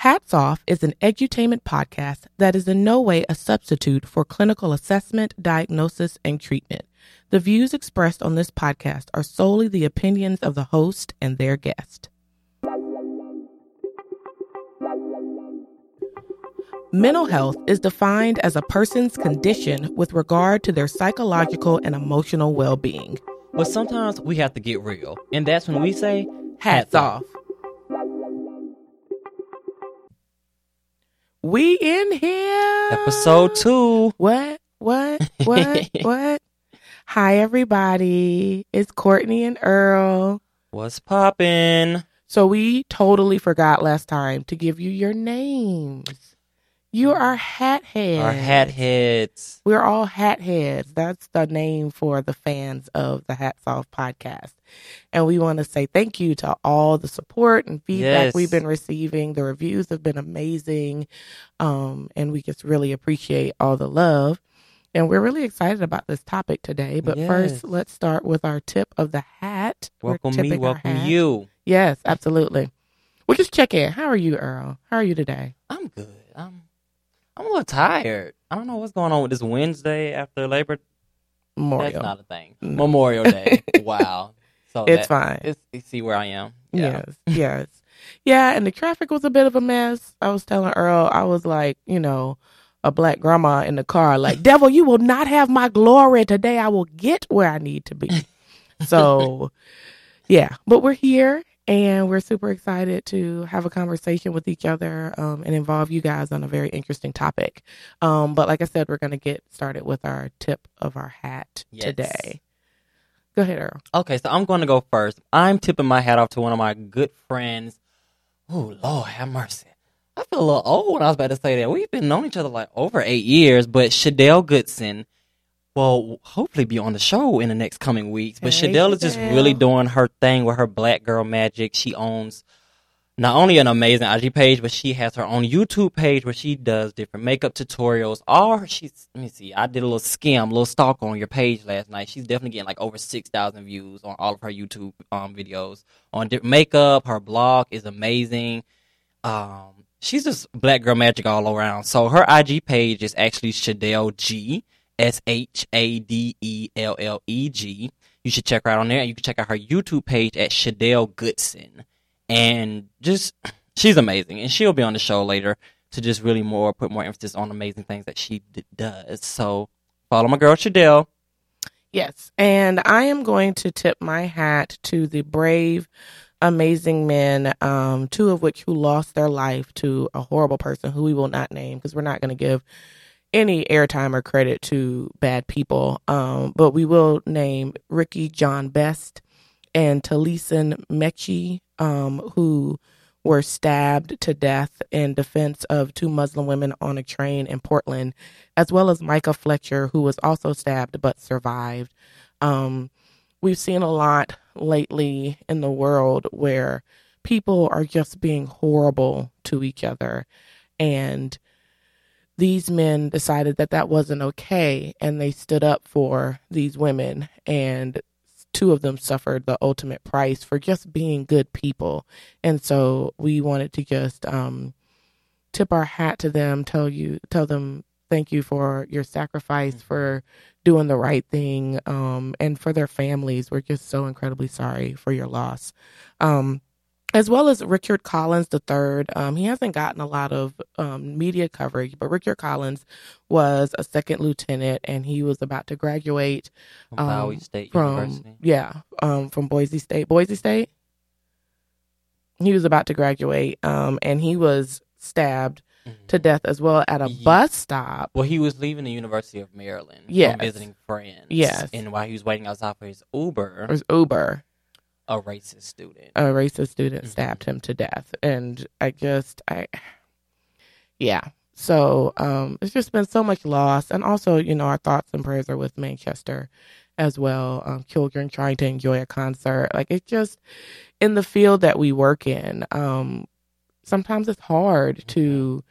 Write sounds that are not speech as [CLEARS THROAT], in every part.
Hats Off is an edutainment podcast that is in no way a substitute for clinical assessment, diagnosis, and treatment. The views expressed on this podcast are solely the opinions of the host and their guest. Mental health is defined as a person's condition with regard to their psychological and emotional well being. But sometimes we have to get real, and that's when we say, Hats off. We in here. Episode two. What? What? What? [LAUGHS] what? Hi, everybody. It's Courtney and Earl. What's poppin'? So we totally forgot last time to give you your names. You are hat heads. Our hat heads. We're all hat heads. That's the name for the fans of the Hats Off podcast. And we want to say thank you to all the support and feedback Yes. we've been receiving. The reviews have been amazing. Um, and we just really appreciate all the love. And we're really excited about this topic today. But first, let's start with our tip of the hat. Welcome me, welcome you. Yes, absolutely. We'll just check in. How are you, Earl? How are you today? I'm good. I'm I'm a little tired. I don't know what's going on with this Wednesday after Labor. Memorial. That's not a thing. No. Memorial Day. [LAUGHS] wow. So It's that- fine. It's, you see where I am. Yeah. Yes, yes. Yeah, and the traffic was a bit of a mess. I was telling Earl, I was like, you know, a black grandma in the car, like, [LAUGHS] devil, you will not have my glory today. I will get where I need to be. [LAUGHS] So, yeah, but we're here and we're super excited to have a conversation with each other um, and involve you guys on a very interesting topic. Um, but like I said, we're going to get started with our tip of our hat Yes. today. Go ahead, Earl. Okay, so I'm going to go first. I'm tipping my hat off to one of my good friends. Oh, Lord, have mercy. I feel a little old when I was about to say that. We've been known each other like over eight years, but Shadell Goodson will hopefully be on the show in the next coming weeks. But Hey, Shadell is just really doing her thing with her black girl magic. She owns not only an amazing IG page, but she has her own YouTube page where she does different makeup tutorials. All she's let me see, I did a little skim, a little stalk on your page last night. She's definitely getting like over six thousand views on all of her YouTube um videos on makeup. Her blog is amazing. Um, she's just black girl magic all around. So her IG page is actually Shadell G S H A D E L L E G. You should check her out on there. You can check out her YouTube page at Shadell Goodson and just she's amazing and she'll be on the show later to just really more put more emphasis on amazing things that she d- does so follow my girl Shadell. Yes. And I am going to tip my hat to the brave, amazing men, um, two of which who lost their life to a horrible person who we will not name because we're not going to give any airtime or credit to bad people. Um, but we will name Ricky John Best and Taliesin Meche, um, who were stabbed to death in defense of two Muslim women on a train in Portland, as well as Micah Fletcher, who was also stabbed but survived. Um, we've seen a lot lately in the world where people are just being horrible to each other. And these men decided that that wasn't okay and they stood up for these women and two of them suffered the ultimate price for just being good people. And so we wanted to just um tip our hat to them tell you tell them thank you for your sacrifice for doing the right thing um and for their families. We're just so incredibly sorry for your loss. Um as well as Richard Collins III. Um, he hasn't gotten a lot of um, media coverage, but Richard Collins was a second lieutenant and he was about to graduate From Um, Bowie State from University. yeah um, from Bowie State. Bowie State. He was about to graduate, um, and he was stabbed Mhm. to death as well at a bus stop. Well, he was leaving the University of Maryland. Yes. visiting friends. Yes. And while he was waiting outside for his Uber, was Uber. A racist student. a racist student Mhm. stabbed him to death. And i just i yeah. So um it's just been so much loss. And also you know our thoughts and prayers are with manchester as well. Um children trying to enjoy a concert. Like it's just in the field that we work in um sometimes it's hard to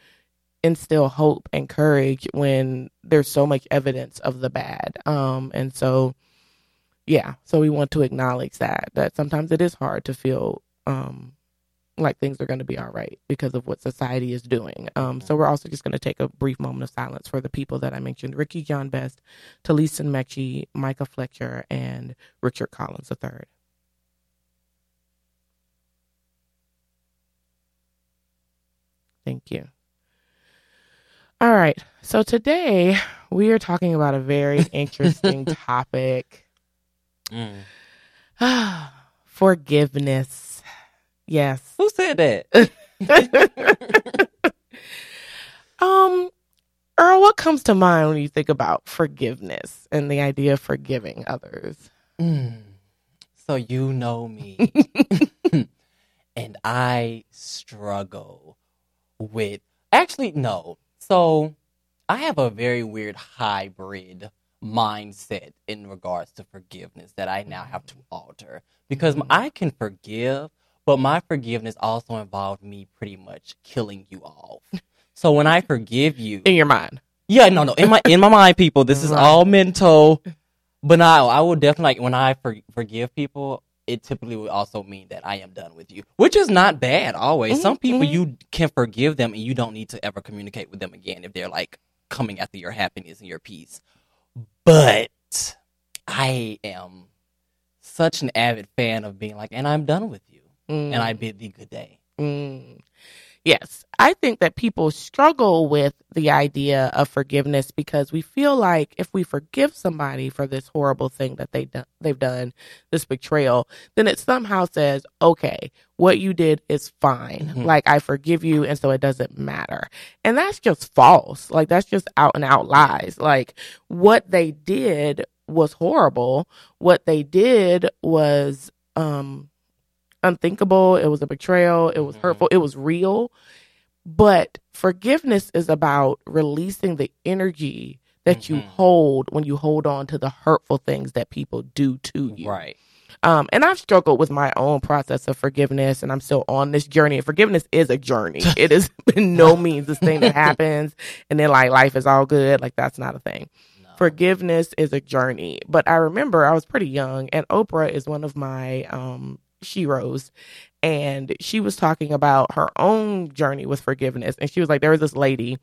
instill hope and courage when there's so much evidence of the bad. Um and so yeah so we want to acknowledge that that sometimes it is hard to feel um like things are going to be all right because of what society is doing. Um, so we're also just going to take a brief moment of silence for the people that I mentioned: Ricky John Best, Talisa Meche, Micah Fletcher, and Richard Collins III. Thank you. All right. So today we are talking about a very [LAUGHS] interesting topic. Mm. [SIGHS] Forgiveness. Yes. Who said that? [LAUGHS] um, Earl, what comes to mind when you think about forgiveness and the idea of forgiving others? Mm. So you know me. [LAUGHS] and I struggle with actually no. So I have a very weird hybrid mindset in regards to forgiveness that I now have to alter because Mhm. I can forgive, but my forgiveness also involved me pretty much killing you off. So when I forgive you, In your mind. yeah, no, no, in my in my mind, people, this is Right. all mental. But now I will definitely like when I for, forgive people, it typically would also mean that I am done with you, which is not bad. Always, Mhm, some people mhm. you can forgive them and you don't need to ever communicate with them again if they're like coming after your happiness and your peace. But I am such an avid fan of being like, and I'm done with you, Mm. and I bid thee good day. Mm. Yes, I think that people struggle with the idea of forgiveness because we feel like if we forgive somebody for this horrible thing that they do- they've done, this betrayal, then it somehow says, "Okay, what you did is fine. Mhm. Like I forgive you, and so it doesn't matter." And that's just false. Like that's just out and out lies. Like what they did was horrible. What they did was um unthinkable. It was a betrayal. It was hurtful. It was real. But forgiveness is about releasing the energy that you Mhm. hold when you hold on to the hurtful things that people do to you. Right. Um, and I've struggled with my own process of forgiveness, and I'm still on this journey. And forgiveness is a journey. [LAUGHS] it is in no means this thing that happens, and then like life is all good. Like that's not a thing No. forgiveness is a journey. But I remember I was pretty young, and Oprah is one of my um sheroes, and she was talking about her own journey with forgiveness, and she was like, there was this lady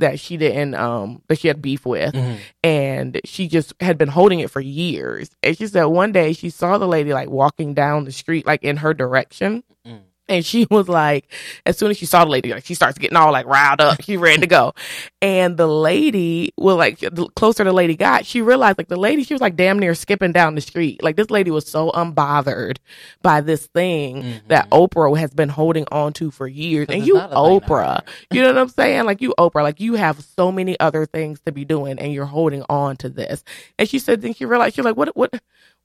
that she didn't um that she had beef with Mhm. and she just had been holding it for years and she said one day she saw the lady like walking down the street like in her direction Mm. [LAUGHS] and she was like, as soon as she saw the lady, like she starts getting all like riled up. She ready to go. And the lady, well, like the closer the lady got, she realized like the lady, she was like damn near skipping down the street. Like this lady was so unbothered by this thing Mhm. that Oprah has been holding on to for years. And you, not a thing to Oprah, you know what I'm saying? Like you, Oprah, like you have so many other things to be doing and you're holding on to this. And she said, then she realized, she's like, what, what,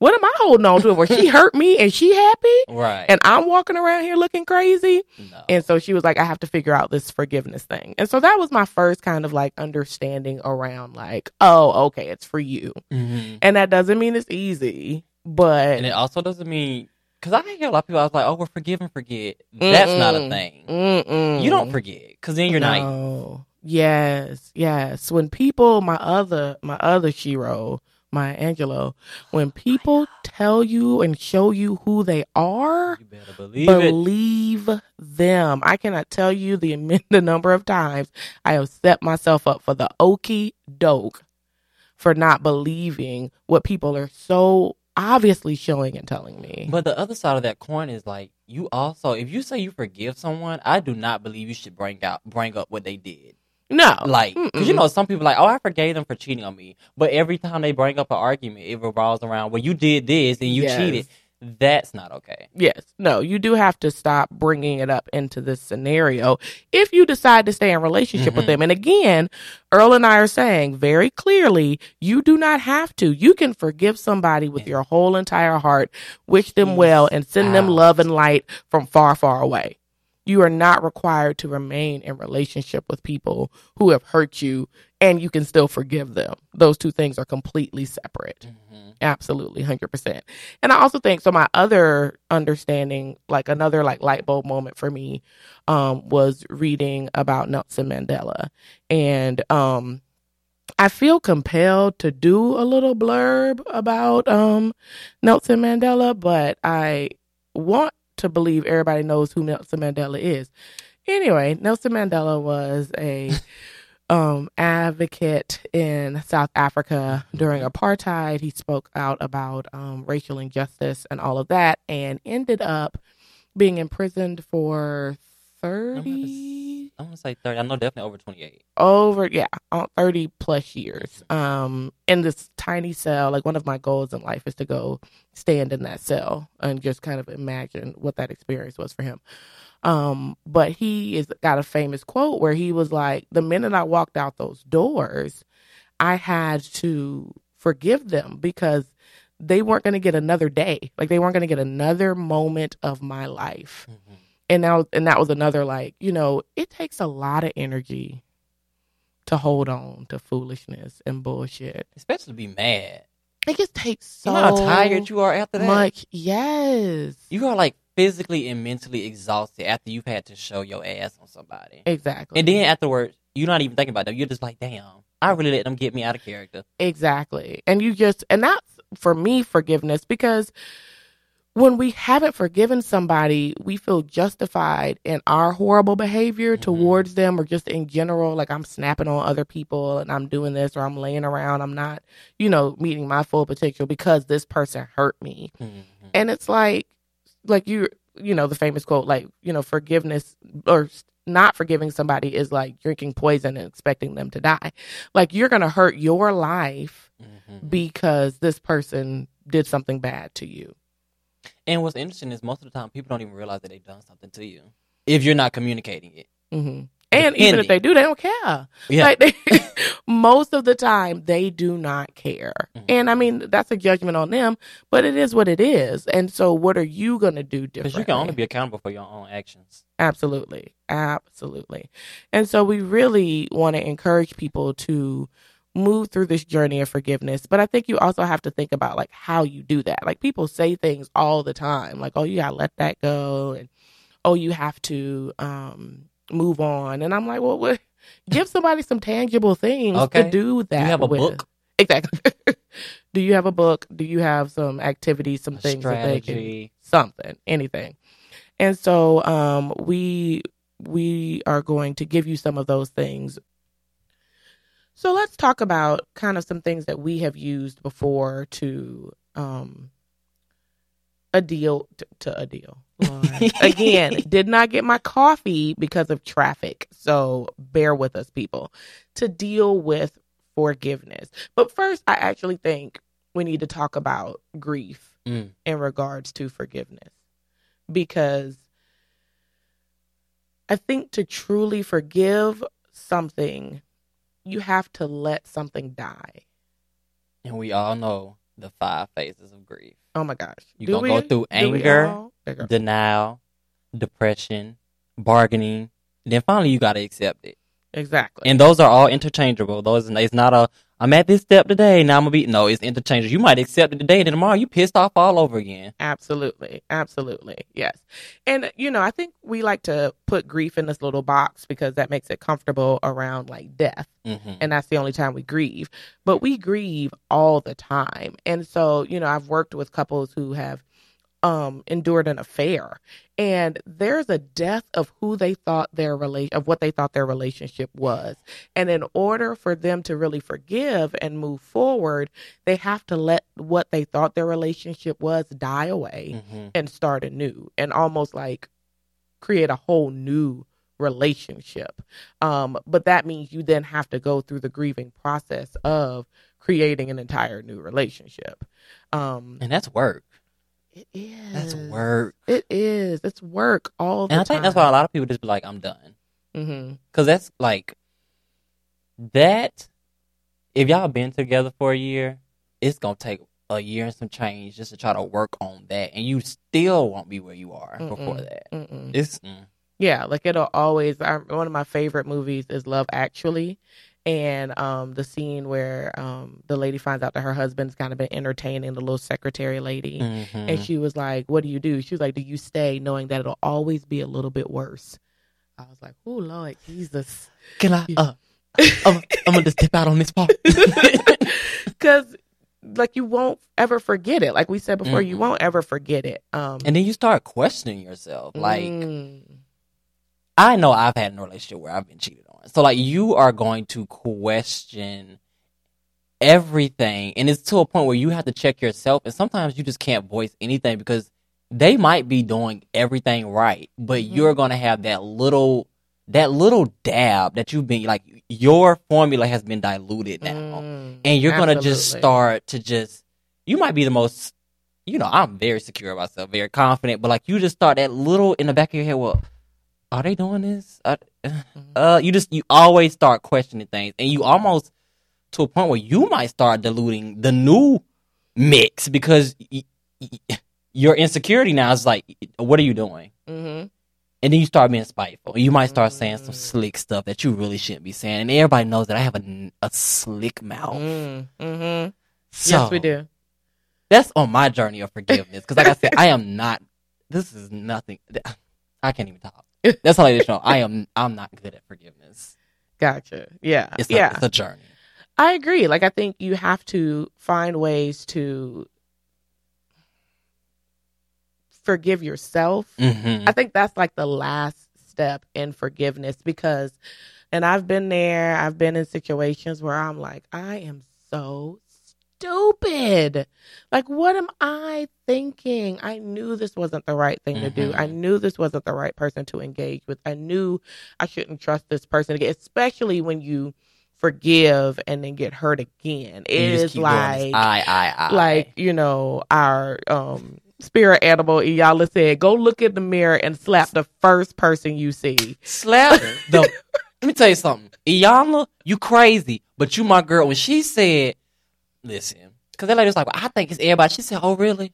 what am I holding on to? Where she [LAUGHS] hurt me and she happy? Right. and I'm walking around here looking crazy. no. And so she was like, I have to figure out this forgiveness thing. And so that was my first kind of like understanding around like, oh, okay, it's for you. Mhm. And that doesn't mean it's easy, but And it also doesn't mean because I hear a lot of people. I was like, "Oh, we're forgive and forget." That's not a thing. Mm-mm. You don't forget because then you're not. no. Yes, yes. When people, my other, my other shero, Maya Angelou, when people tell you and show you who they are, believe believe them. I cannot tell you the the number of times I have set myself up for the okey doke for not believing what people are so obviously showing and telling me. But the other side of that coin is like you also, if you say you forgive someone, I do not believe you should bring out bring up what they did. No, Like, because you know, some people are like, oh, I forgave them for cheating on me, but every time they bring up an argument, it revolves around, well, you did this and you Yes. cheated. That's not okay. Yes. No, you do have to stop bringing it up into this scenario if you decide to stay in relationship with Mhm. them. And again, Earl and I are saying very clearly, you do not have to. You can forgive somebody with your whole entire heart, wish them well, and send them love and light from far, far away. You are not required to remain in relationship with people who have hurt you and you can still forgive them. Those two things are completely separate. Mhm. Absolutely, hundred percent. And I also think so. My other understanding, like another like light bulb moment for me, um, was reading about Nelson Mandela, and um, I feel compelled to do a little blurb about um Nelson Mandela, but I want to believe everybody knows who Nelson Mandela is. Anyway, Nelson Mandela was a [LAUGHS] um, advocate in South Africa during apartheid. He spoke out about um, racial injustice and all of that, and ended up being imprisoned for thirty. I want to say thirty. I know definitely over twenty eight. Over, yeah, uh, thirty plus years. Um, in this tiny cell. Like one of my goals in life is to go stand in that cell and just kind of imagine what that experience was for him. Um, but he is got a famous quote where he was like, "The minute I walked out those doors, I had to forgive them because they weren't going to get another day. Like they weren't going to get another moment of my life." Mm-hmm. And now, and that was another like, you know, it takes a lot of energy to hold on to foolishness and bullshit. Especially to be mad. It just takes so you know how tired you are after that. much. Yes, You are like physically and mentally exhausted after you've had to show your ass on somebody. exactly. And then afterwards, you're not even thinking about them. You're just like, damn, I really let them get me out of character. Exactly. And you just, and that's for me forgiveness because when we haven't forgiven somebody, we feel justified in our horrible behavior Mhm. towards them or just in general. Like I'm snapping on other people and I'm doing this or I'm laying around. I'm not, you know, meeting my full potential because this person hurt me. Mhm. And it's like, like you, you know, the famous quote, like, you know, forgiveness or not forgiving somebody is like drinking poison and expecting them to die. Like you're going to hurt your life Mhm. because this person did something bad to you. And what's interesting is most of the time people don't even realize that they've done something to you if you're not communicating it. hmm And even if they do, they don't care. Yeah. Like they, [LAUGHS] most of the time, they do not care. Mhm. And I mean, that's a judgment on them, but it is what it is. And so, what are you going to do Because you can only be accountable for your own actions. Absolutely. Absolutely. And so we really want to encourage people to move through this journey of forgiveness. But I think you also have to think about like how you do that. Like people say things all the time, like, oh, you gotta let that go and oh, you have to um move on. And I'm like, well, what [LAUGHS] give somebody some tangible things Okay. to do that. you have a with. book, Exactly. [LAUGHS] do you have a book? Do you have some activities, some a things that they can strategy. something, anything. And so um, we we are going to give you some of those things. So let's talk about kind of some things that we have used before to um, a deal to, to a deal. [LAUGHS] Again, did not get my coffee because of traffic. So bear with us, people, to deal with forgiveness. But first, I actually think we need to talk about grief Mm. in regards to forgiveness because I think to truly forgive something, you have to let something die. And we all know the five phases of grief. Oh my gosh. You Do gonna go through anger, all? There you go. denial, depression, bargaining. Then finally you gotta accept it. Exactly. And those are all interchangeable. Those it's not a I'm at this step today, now I'm gonna be no, it's interchangeable. You might accept it today, and then tomorrow you pissed off all over again. Absolutely. Absolutely. Yes. And, you know, I think we like to put grief in this little box because that makes it comfortable around like death. Mm-hmm. and that's the only time we grieve. But we grieve all the time. And so, you know, I've worked with couples who have um endured an affair and there's a death of who they thought their relation of what they thought their relationship was. And in order for them to really forgive and move forward, they have to let what they thought their relationship was die away Mm-hmm. and start anew and almost like create a whole new relationship. Um, but that means you then have to go through the grieving process of creating an entire new relationship. Um, And that's work. It is. That's work. It is. It's work all the time. And I think that's why a lot of people just be like, I'm done. hmm Cause that's like that. If y'all been together for a year, it's gonna take a year and some change just to try to work on that, and you still won't be where you are before Mm-mm. that. Mm-mm. It's mm, Yeah, like it'll always. I, one of my favorite movies is Love Actually, and um, the scene where um, the lady finds out that her husband's kind of been entertaining the little secretary lady, mhm. and she was like, "What do you do?" She was like, "Do you stay, knowing that it'll always be a little bit worse?" I was like, "Oh Lord Jesus," can I? Uh, I'm, I'm gonna just tip out on this part. [LAUGHS] because like you won't ever forget it. Like we said before, you Mhm. won't ever forget it. Um, And then you start questioning yourself. Like, mm, I know I've had a relationship where I've been cheated. So like you are going to question everything and it's to a point where you have to check yourself and sometimes you just can't voice anything because they might be doing everything right, but Mhm. you're going to have that little that little dab that you've been like your formula has been diluted now. mm, And you're going to just start to just you might be the most you know, I'm very secure about myself, very confident, but like you just start that little in the back of your head, well, are they doing this? Uh, uh, you just you always start questioning things, and you almost to a point where you might start diluting the new mix because y- y- your insecurity now is like, what are you doing? Mhm. And then you start being spiteful. You might start saying some Mm. slick stuff that you really shouldn't be saying, and everybody knows that I have a, a slick mouth. Mm, mhm. So, yes, we do. That's on my journey of forgiveness because, like I said, I am not. This is nothing. I can't even talk. That's all I just know. I am. I'm not good at forgiveness. Gotcha. Yeah. It's a, yeah. it's a journey. I agree. Like I think you have to find ways to forgive yourself. hmm I think that's like the last step in forgiveness because and I've been there, I've been in situations where I'm like, I am so stupid. Like what am I thinking? I knew this wasn't the right thing to do. I knew this wasn't the right person to engage with. I knew I shouldn't trust this person again, especially when you forgive and then get hurt again. It And you just is like. I, I, I. like you know our um spirit animal Iyanla said go look in the mirror and slap the first person you see slap [LAUGHS] the. let me tell you something, Iyanla, you crazy, but you my girl. When she said, "Listen," because that lady was like, well, "I think it's everybody." She said, "Oh, really?"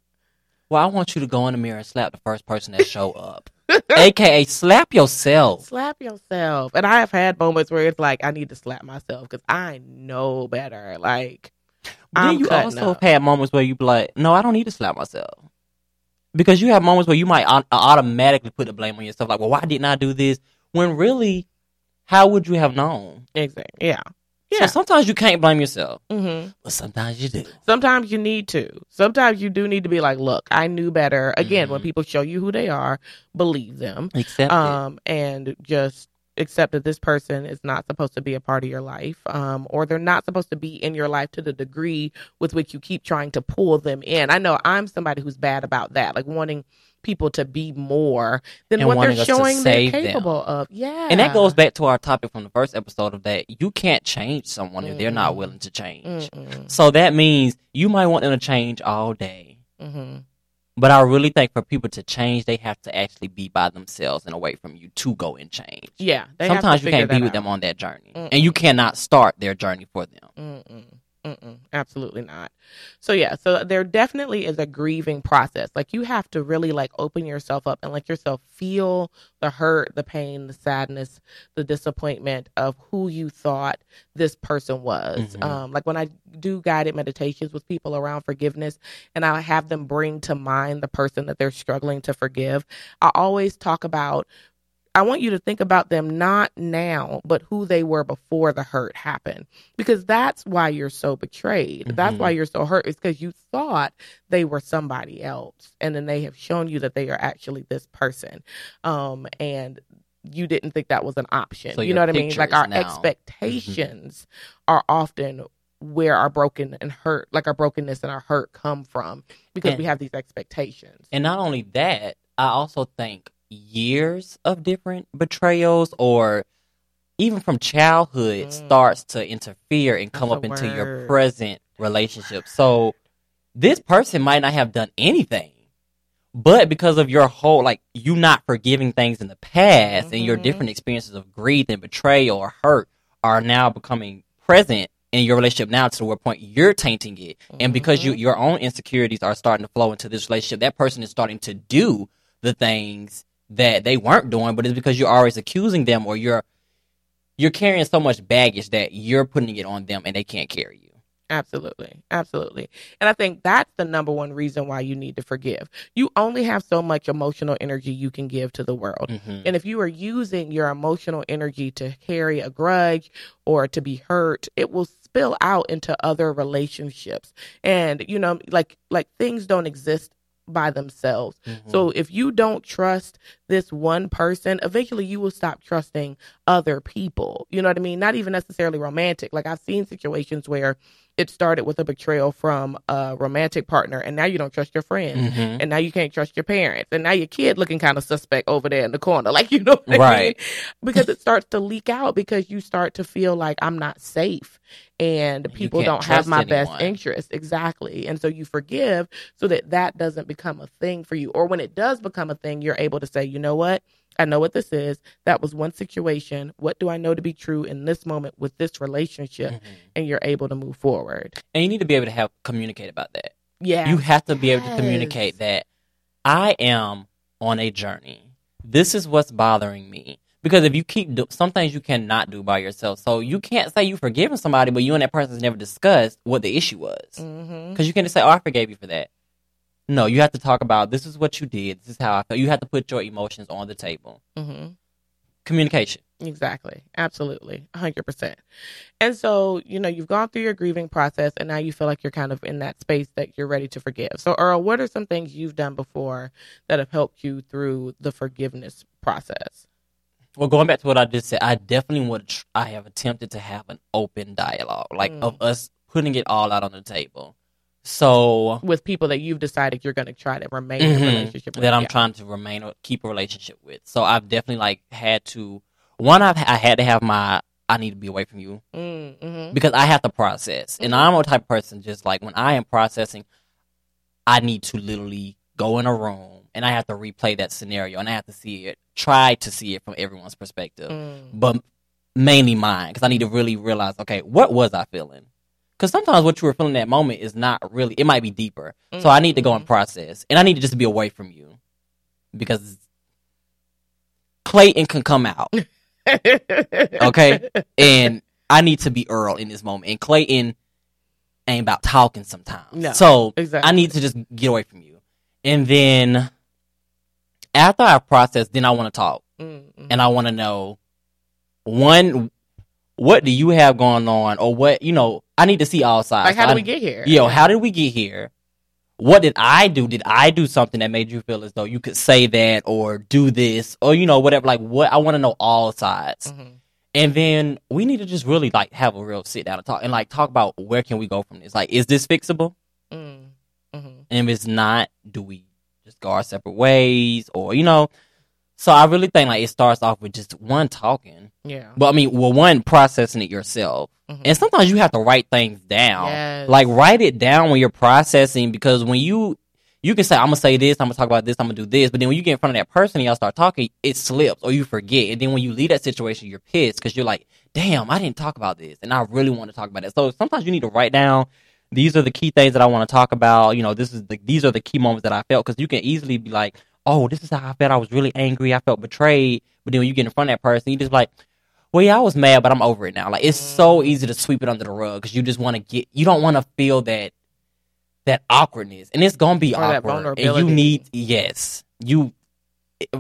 Well, I want you to go in the mirror and slap the first person that show up, [LAUGHS] aka slap yourself. slap yourself and i have had moments where it's like i need to slap myself because i know better like But I'm then you also up. have had moments where you be like, "No, I don't need to slap myself," because you have moments where you might au- uh, automatically put the blame on yourself, like, "Well, why didn't I do this?" When really, how would you have known? exactly yeah So yeah sometimes you can't blame yourself, hmm but sometimes you do. sometimes you need to sometimes you do need to be like look i knew better again when Mhm. people show you who they are believe them Accept it. um, and just accept that this person is not supposed to be a part of your life, um, or they're not supposed to be in your life to the degree with which you keep trying to pull them in. I know I'm somebody who's bad about that, like wanting people to be more than And what they're wanting us to showing they're save them. capable of. Yeah, And that goes back to our topic from the first episode of that you can't change someone if they're not willing to change. Mm-mm. So that means you might want them to change all day. Mhm. But I really think for people to change, they have to actually be by themselves and away from you to go and change. Yeah, they have to Sometimes you can't be with out. them on that journey. And you cannot start their journey for them. Mm-mm. Absolutely not. So yeah, so there definitely is a grieving process. Like you have to really like open yourself up and let yourself feel the hurt, the pain, the sadness, the disappointment of who you thought this person was. Mhm. Um, like when I do guided meditations with people around forgiveness, and I have them bring to mind the person that they're struggling to forgive. I always talk about I want you to think about them not now, but who they were before the hurt happened. Because that's why you're so betrayed. That's Mhm. why you're so hurt. It's because you thought they were somebody else. And then they have shown you that they are actually this person. Um, and you didn't think that was an option. So you know what I mean? Like our now- expectations are often where our broken and hurt, like our brokenness and our hurt come from because And- we have these expectations. And not only that, I also think years of different betrayals or even from childhood Mm. starts to interfere and come That's up into your present relationship. So this person might not have done anything, but because of your whole like you not forgiving things in the past and your Mhm. different experiences of grief and betrayal or hurt are now becoming present in your relationship now to the point you're tainting it and because you Mhm. your own insecurities are starting to flow into this relationship that person is starting to do the things that they weren't doing but it's because you're always accusing them or you're you're carrying so much baggage that you're putting it on them and they can't carry you Absolutely. Absolutely. And I think that's the number one reason why you need to forgive. You only have so much emotional energy you can give to the world. Mhm. And if you are using your emotional energy to carry a grudge or to be hurt, it will spill out into other relationships. And, you know, like like things don't exist by themselves. Mhm. So if you don't trust this one person, eventually you will stop trusting other people. You know what I mean? Not even necessarily romantic. Like I've seen situations where it started with a betrayal from a romantic partner and now you don't trust your friends. Mhm. And now you can't trust your parents. And now your kid looking kind of suspect over there in the corner. [LAUGHS] Like, you know what I mean? Right. Because it starts to leak out because you start to feel like I'm not safe and people don't have my best anyone. interest. Exactly. And so you forgive so that that doesn't become a thing for you. Or when it does become a thing, you're able to say, you know what? I know what this is. That was one situation. What do I know to be true in this moment with this relationship? Mhm. And you're able to move forward. And you need to be able to have communicate about that. Yeah. You have to be able to communicate that I am on a journey. This is what's bothering me. Because if you keep do- some things you cannot do by yourself, so you can't say you forgiven somebody, but you and that person's never discussed what the issue was. hmm Because you can't just say, "Oh, I forgave you for that." No, you have to talk about this is what you did. This is how I felt. You have to put your emotions on the table. hmm Communication. Exactly. Absolutely. 100%. And so, you know, you've gone through your grieving process and now you feel like you're kind of in that space that you're ready to forgive. So, Earl, what are some things you've done before that have helped you through the forgiveness process? Well, going back to what I just said, I definitely would. Tr- I have attempted to have an open dialogue, like Mm. of us putting it all out on the table. So With people that you've decided you're going to try to remain in a Mhm. relationship with. that I'm Yeah. trying to remain or keep a relationship with. So I've definitely like had to. One, I've I had to have my. I need to be away from you Mm, mhm. because I have to process, and Mhm. I'm a type of person just like when I am processing, I need to literally go in a room and I have to replay that scenario and I have to see it, try to see it from everyone's perspective. Mm. but mainly mine because I need to really realize, okay, what was I feeling? Because sometimes what you were feeling that moment is not really, it might be deeper. So I need to go and process, and I need to just be away from you because Clayton can come out, [LAUGHS] okay, and I need to be Earl in this moment, and Clayton ain't about talking sometimes. No, so exactly. I need to just get away from you, and then after I process, then I want to talk Mm, mhm. and I want to know one, what do you have going on, or what you know? I need to see all sides. like, how I- did we get here? Yo, how did we get here? What did I do? Did I do something that made you feel as though you could say that or do this or you know whatever? Like what? I want to know all sides, Mhm. and then we need to just really like have a real sit down and talk and like talk about where can we go from this? Like, is this fixable? Mm, mhm. And if it's not, do we just go our separate ways or you know? So I really think like it starts off with just one talking. Yeah. But I mean, well, one processing it yourself, Mhm. and sometimes you have to write things down. Yes. Like write it down when you're processing, because when you you can say I'm gonna say this, I'm gonna talk about this, I'm gonna do this, but then when you get in front of that person and y'all start talking, it slips or you forget, and then when you leave that situation, you're pissed because you're like, damn, I didn't talk about this, and I really want to talk about it. So sometimes you need to write down. These are the key things that I want to talk about. You know, this is the these are the key moments that I felt because you can easily be like, oh, this is how I felt. I was really angry. I felt betrayed. But then when you get in front of that person, you just like, well, yeah, I was mad, but I'm over it now. Like it's so easy to sweep it under the rug because you just want to get, you don't want to feel that that awkwardness, and it's gonna be Or awkward. And you need, yes, you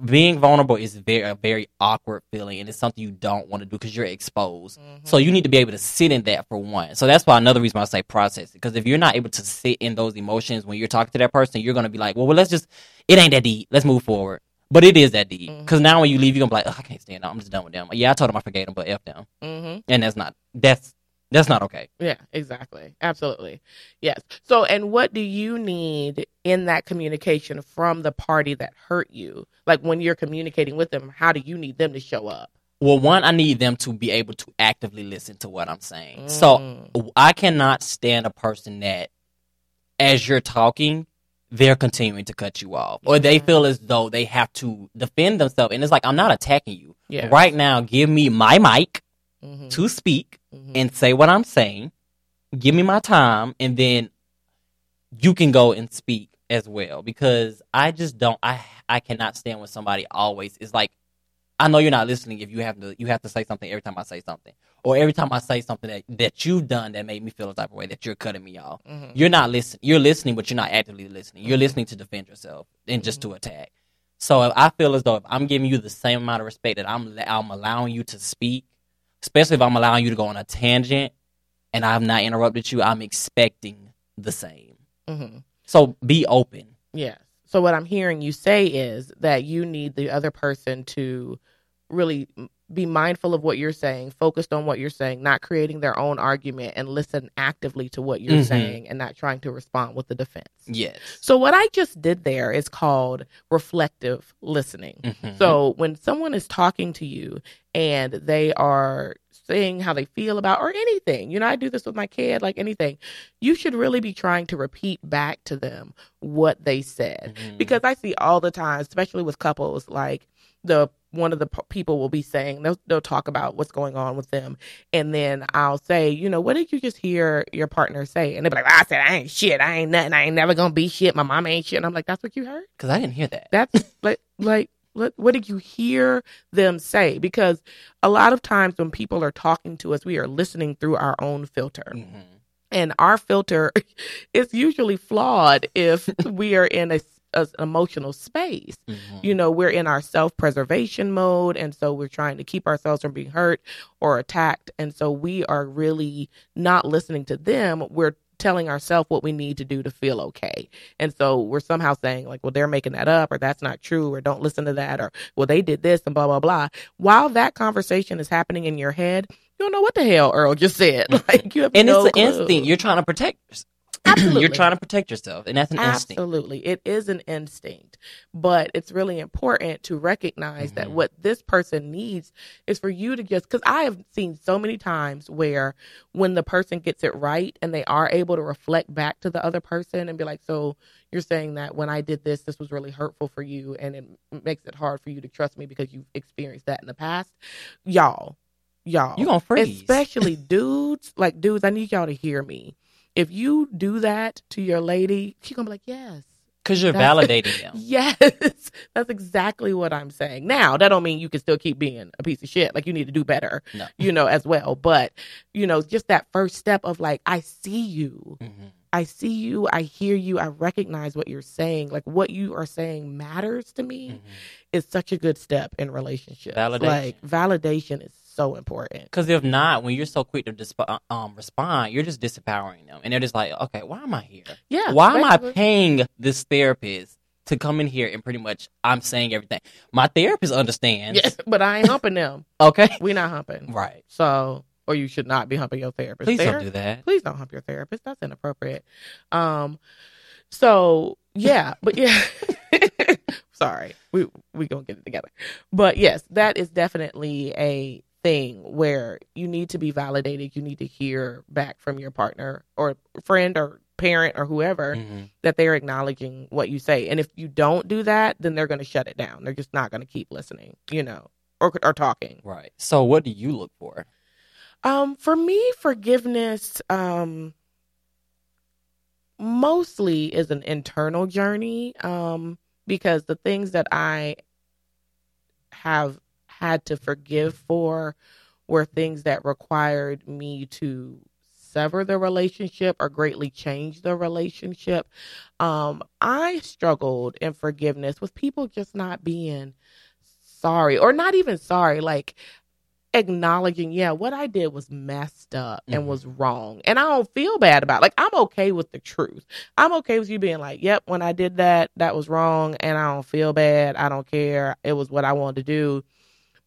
being vulnerable is very a very awkward feeling, and it's something you don't want to do because you're exposed. Mhm. So you need to be able to sit in that for one. So that's why another reason why I say process it. Because if you're not able to sit in those emotions when you're talking to that person, you're gonna be like, well, well let's just, it ain't that deep. Let's move forward. But it is that deep. Because now when you leave, you're gonna be like, "Ugh, I can't stand them. I'm just done with them. Yeah, I told them I forgave them, but f them, Mhm. and that's not that's that's not okay. Yeah, exactly. Absolutely. Yes. So, and what do you need in that communication from the party that hurt you? Like when you're communicating with them, how do you need them to show up? Well, one, I need them to be able to actively listen to what I'm saying. So Mm. I cannot stand a person that, as you're talking, they're continuing to cut you off, or they feel as though they have to defend themselves. And it's like I'm not attacking you Yeah. right now. Give me my mic Mhm. to speak Mhm. and say what I'm saying. Give me my time, and then you can go and speak as well. Because I just don't. I I cannot stand when somebody always is like, I know you're not listening if you have to. You have to say something every time I say something, or every time I say something that that you've done that made me feel a type of way that you're cutting me off. Mhm. You're not listening. You're listening, but you're not actively listening. You're listening to defend yourself and just to attack. So if I feel as though if I'm giving you the same amount of respect that I'm I'm allowing you to speak, especially if I'm allowing you to go on a tangent, and I've not interrupted you, I'm expecting the same. hmm So be open. Yes. So what I'm hearing you say is that you need the other person to really be mindful of what you're saying, focused on what you're saying, not creating their own argument and listen actively to what you're Mhm. saying and not trying to respond with the defense. Yes. So what I just did there is called reflective listening. Mhm. So when someone is talking to you and they are saying how they feel about or anything, you know, I do this with my kid, like anything, you should really be trying to repeat back to them what they said. Mhm. Because I see all the time, especially with couples, like the one of the p- people will be saying they'll, they'll talk about what's going on with them. And then i'll say you know what did you just hear your partner say? And they'll be like i said i ain't shit. I ain't nothing. I ain't never gonna be shit. My mom ain't shit. And i'm like that's what you heard? Cause I didn't hear that. that's like like what, what did you hear them say? Because a lot of times when people are talking to us we are listening through our own filter. Mhm. and our filter [LAUGHS] is usually flawed if we are in a, a emotional space Mhm. you know we're in our self-preservation mode and so we're trying to keep ourselves from being hurt or attacked and so we are really not listening to them we're telling ourselves what we need to do to feel okay and so we're somehow saying like well they're making that up or that's not true or don't listen to that or well they did this and blah blah blah while that conversation is happening in your head you don't know what the hell earl just said [LAUGHS] like you have and no it's an clue. instinct. You're trying to protect. Absolutely. [CLEARS THROAT] You're trying to protect yourself, and that's an instinct. Absolutely. It is an instinct, but it's really important to recognize that Mhm. what this person needs is for you to just, because I have seen so many times where when the person gets it right and they are able to reflect back to the other person and be like, so you're saying that when I did this, this was really hurtful for you and it makes it hard for you to trust me because you've experienced that in the past. Y'all, y'all. You gonna freeze? Especially dudes, like dudes, I need y'all to hear me. If you do that to your lady, she's gonna be like, Yes. Because you're That's- [LAUGHS] validating them. Yes. That's exactly what I'm saying. Now, that don't mean you can still keep being a piece of shit. Like you need to do better, No. you know, as well. But, you know, just that first step of like, I see you. Mhm. I see you. I hear you. I recognize what you're saying. Like what you are saying matters to me Mhm. is such a good step in relationships. Validation. Like validation is so important. Because if not, when you're so quick to disp- um, respond, you're just disempowering them, and they're just like, "Okay, why am I here? Yeah. why am I paying this therapist to come in here and pretty much I'm saying everything? My therapist understands. Yes, [LAUGHS] but I ain't humping them. Okay. we not humping. Right. So, or you should not be humping your therapist. Please Ther- don't do that. Please don't hump your therapist. That's inappropriate. Um, so yeah, but yeah. [LAUGHS] Sorry, we we gonna get it together. But yes, that is definitely a thing where you need to be validated. You need to hear back from your partner or friend or parent or whoever Mhm. that they're acknowledging what you say. And if you don't do that, then they're going to shut it down. They're just not going to keep listening, you know, or or talking. Right. So, what do you look for? Um, for me, forgiveness, um, mostly is an internal journey. Um, because the things that I have had to forgive for were things that required me to sever the relationship or greatly change the relationship. Um, I struggled in forgiveness with people just not being sorry or not even sorry, like acknowledging, yeah, what I did was messed up and Mhm. was wrong. And I don't feel bad about it. Like I'm okay with the truth. I'm okay with you being like, yep, when I did that, that was wrong and I don't feel bad. I don't care. It was what I wanted to do.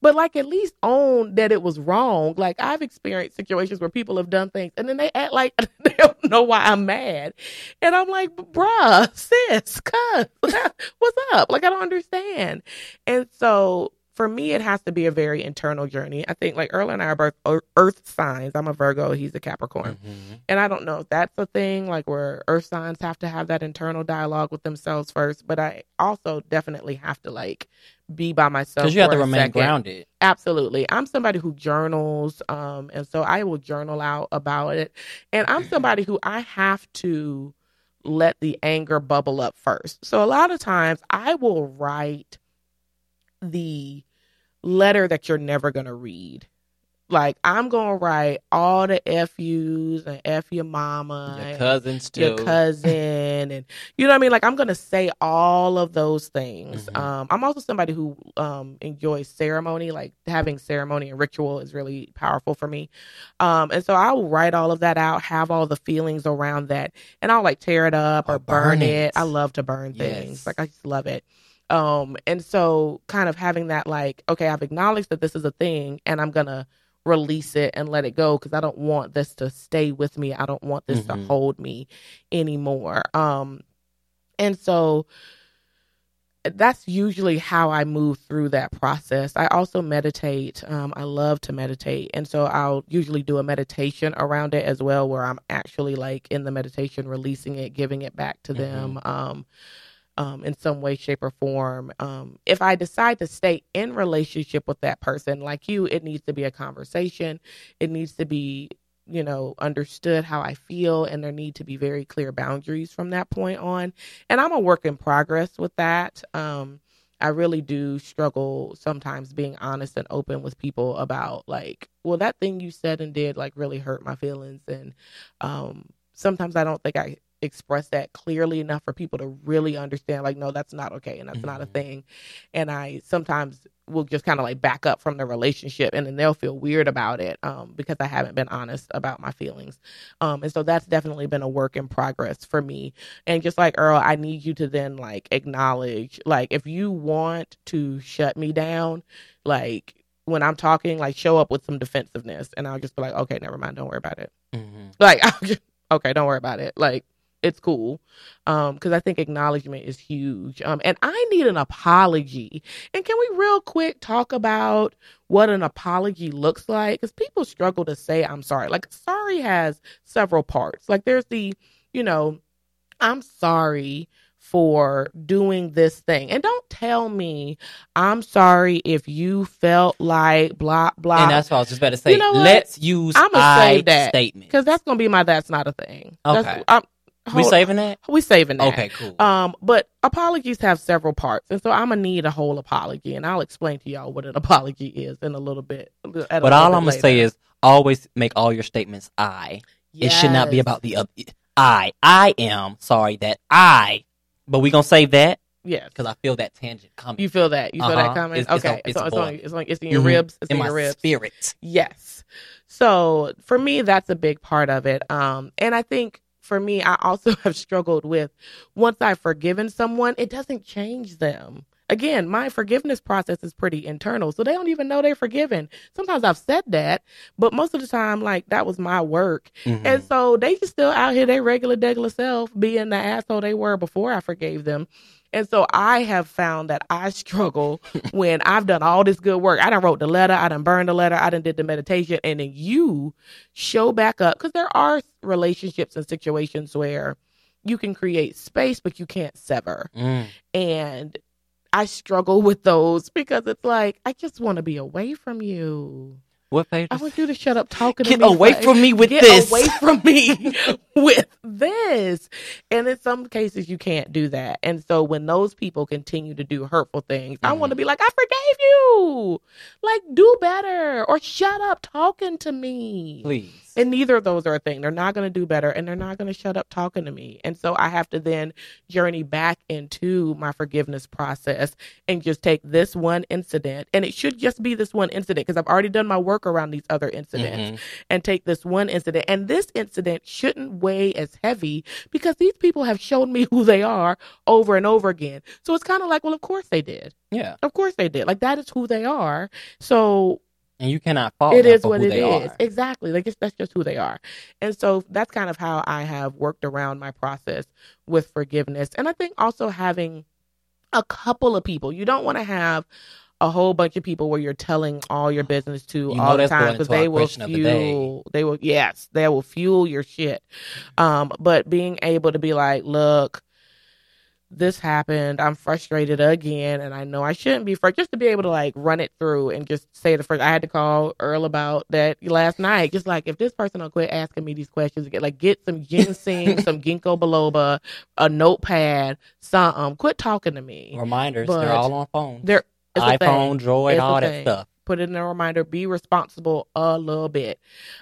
But like at least own that it was wrong. Like I've experienced situations where people have done things and then they act like [LAUGHS] they don't know why I'm mad. And I'm like, bruh, sis, cuz, [LAUGHS] what's up? Like I don't understand. And so for me, it has to be a very internal journey. I think like Earl and I are both earth signs. I'm a Virgo, he's a Capricorn. Mhm. And I don't know if that's a thing, like where earth signs have to have that internal dialogue with themselves first. But I also definitely have to like be by myself. Because you have to remain second. grounded. Absolutely. I'm somebody who journals. Um, and so I will journal out about it. And I'm somebody who I have to let the anger bubble up first. So a lot of times I will write the letter that you're never going to read Like I'm gonna write all the FUs and F your mama, Your cousins too. your cousin, and you know what I mean. Like I'm gonna say all of those things. Mhm. Um, I'm also somebody who um enjoys ceremony. Like having ceremony and ritual is really powerful for me. Um, and so I'll write all of that out, have all the feelings around that, and I'll like tear it up or, Or burn, burn it. it. I love to burn things. Yes. Like I just love it. Um, and so kind of having that like, okay, I've acknowledged that this is a thing and I'm gonna release it and let it go because I don't want this to stay with me. I don't want this to Mhm. hold me anymore. Um, and so that's usually how I move through that process. I also meditate. Um, I love to meditate. And so I'll usually do a meditation around it as well, where I'm actually like in the meditation, releasing it, giving it back to them. Um, um, in some way, shape, or form. Um, if I decide to stay in relationship with that person, like you, it needs to be a conversation. It needs to be, you know, understood how I feel, and there need to be very clear boundaries from that point on. And I'm a work in progress with that. Um, I really do struggle sometimes being honest and open with people about like, well, that thing you said and did like really hurt my feelings, and um, sometimes I don't think I express that clearly enough for people to really understand like no that's not okay and that's not a Mhm. thing. And i sometimes will just kind of like back up from the relationship and then they'll feel weird about it um, because i haven't been honest about my feelings. Um, and so that's definitely been a work in progress for me. And just like earl i need you to then like acknowledge like if you want to shut me down like when i'm talking like show up with some defensiveness and i'll just be like okay never mind. Don't worry about it. Mhm. like [LAUGHS] I'll just, okay don't worry about it. Like it's cool um because i think acknowledgement is huge. Um and i need an apology. And can we real quick talk about what an apology looks like? Because people struggle to say i'm sorry. Like sorry has several parts. Like there's the you know i'm sorry for doing this thing. And don't tell me i'm sorry if you felt like blah blah. And that's what I was just about to say. You know what? Let's use I'ma I save that, statement. because that's gonna be my that's not a thing. That's- I'm, we hold- saving that? we saving that Okay, cool. um, but apologies have several parts, and so I'm gonna need a whole apology, and I'll explain to y'all what an [LAUGHS] apology is in a little bit. but all I'm gonna say is always make all your statements I. It should not be about the other. I. I am sorry that I. But we gonna save that yes. because I feel that tangent coming. You feel that? You feel that Uh-huh. coming? It's- okay, it's, it's on, it's, on, it's, on, it's in your Mhm. ribs. It's in, in my your ribs. spirit. Yes. So for me, that's a big part of it. Um, and I think for me, I also [LAUGHS] have struggled with once I've forgiven someone, it doesn't change them. Again, my forgiveness process is pretty internal, so they don't even know they're forgiven. Sometimes I've said that, but most of the time, like that was my work, Mhm. and so they just still out here, their regular, regular self, being the asshole they were before I forgave them. And so I have found that I [LAUGHS] struggle when I've done all this good work. I done wrote the letter, I done burned the letter, I done did the meditation, and then you show back up because there are relationships and situations where you can create space, but you can't sever. Mm. And I struggle with those because it's like I just want to be away from you. What page? I want you to shut up talking Get to me. away for- from me with Get this. away from me [LAUGHS] with this. And in some cases, you can't do that. And so when those people continue to do hurtful things, I Mhm. want to be like, I forgave you. Like, do better or shut up talking to me. Please. And neither of those are a thing. They're not going to do better and they're not going to shut up talking to me. And so I have to then journey back into my forgiveness process and just take this one incident. And it should just be this one incident because I've already done my work around these other incidents Mhm. and take this one incident. And this incident shouldn't weigh as heavy because these people have shown me [LAUGHS] who they are over and over again. So it's kind of like, well, of course they did. Yeah. Of course they did. Like that is who they are. So And you cannot fault it is what it is. are. Exactly. Like it's, that's just who they are. And so that's kind of how I have worked around my process with forgiveness. And I think also having a couple of people. You don't want to have a whole bunch of people where you're telling all your business to You all the time because they will of the fuel. They will yes, they will fuel your shit. Um, but being able to be like, look, this happened. I'm frustrated again, and I know I shouldn't be frustrated. Just to be able to like run it through and just say the first. I had to call Earl about that last night. Just like if this person don't quit asking me these questions, get like get some ginseng, [LAUGHS] some ginkgo biloba, a notepad, something. Quit talking to me. Reminders. But they're all on phones. They're iPhone. Droid, all that thing. stuff. put it in a reminder, be responsible a little bit.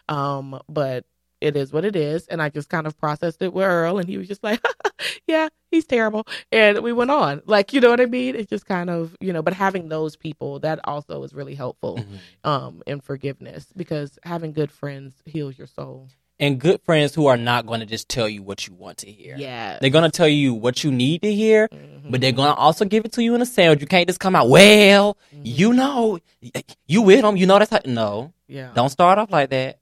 Um, but it is what it is. And I just kind of processed it with Earl, and he was just like, [LAUGHS] yeah, he's terrible. And we went on. Like, you know what I mean? It's just kind of, you know, but having those people, that also is really helpful Mhm. um, in forgiveness because having good friends heals your soul. And good friends who are not going to just tell you what you want to hear. Yeah. They're going to tell you what you need to hear, Mhm. but they're going to also give it to you in a sandwich. You can't just come out, well, Mhm. you know, you with them. You know that's how. No, yeah. don't start off like that.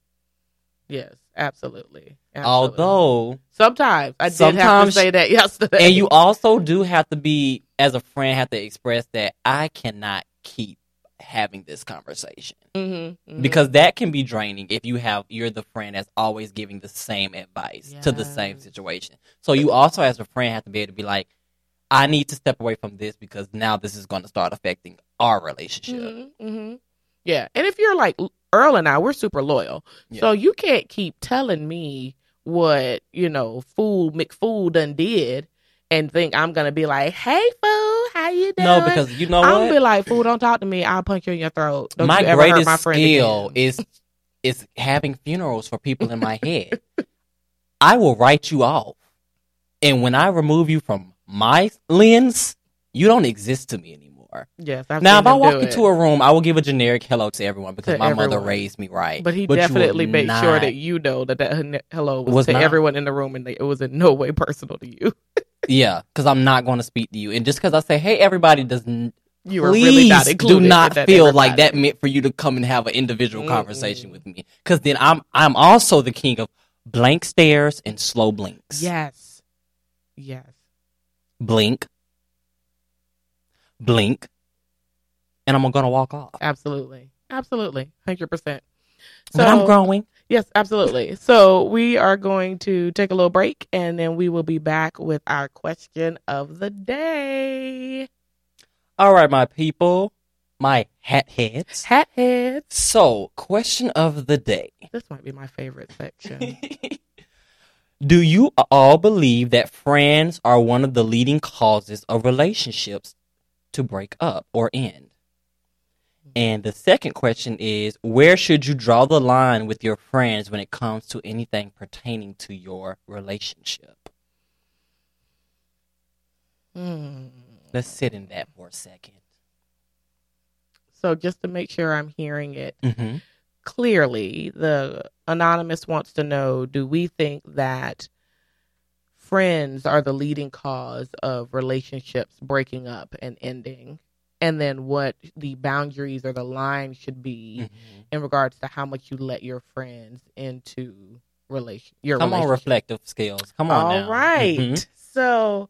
Yes, absolutely. absolutely. Although, sometimes I did have to say that [LAUGHS] yesterday. and you also do have to be, as a friend, have to express that I cannot keep having this conversation Mhm, mhm. because that can be draining if you have you're the friend that's always giving the same advice to the same situation. So you also, as a friend, have to be able to be like, I need to step away from this because now this is going to start affecting our relationship. Mhm, mhm. Yeah, and if you're like Earl and I, we're super loyal, Yeah. so you can't keep telling me what you know, fool McFool done did, and think I'm gonna be like, "Hey, fool, how you doing?" No, because you know I'm what? gonna be like, "Fool, don't talk to me. I'll punch you in your throat." Don't my you greatest my friend skill again. is is having funerals for people in my [LAUGHS] head. I will write you off, and when I remove you from my lens, you don't exist to me anymore. Yes. I've now, if I walk into it. a room, I will give a generic hello to everyone because To my mother raised me right. But he will definitely made sure that you know that that hello was, Was to not. everyone in the room, and it was in no way personal to you. [LAUGHS] yeah, because I'm not going to speak to you, and just because I say, "Hey, everybody," doesn't You please really not do not feel like that meant for you to come and have an individual Mm-mm. conversation with me because then i'm i'm also the king of blank stares and slow blinks Yes, yes. blink blink and i'm gonna walk off Absolutely. Absolutely. 100%. but i'm growing Yes, absolutely. So we are going to take a little break and then we will be back with our question of the day. all right my people my hat heads Hat heads. so question of the day This might be my favorite section. [LAUGHS] Do you all believe that friends are one of the leading causes of relationships to break up or end? And the second question is where should you draw the line with your friends when it comes to anything pertaining to your relationship? Hmm. Let's sit in that for a second. So just to make sure I'm hearing it Mm-hmm. clearly, the anonymous wants to know do we think that friends are the leading cause of relationships breaking up and ending? And then what the boundaries or the line should be Mm-hmm. in regards to how much you let your friends into relation your Come on, reflective skills. Come on All right. Mhm. So,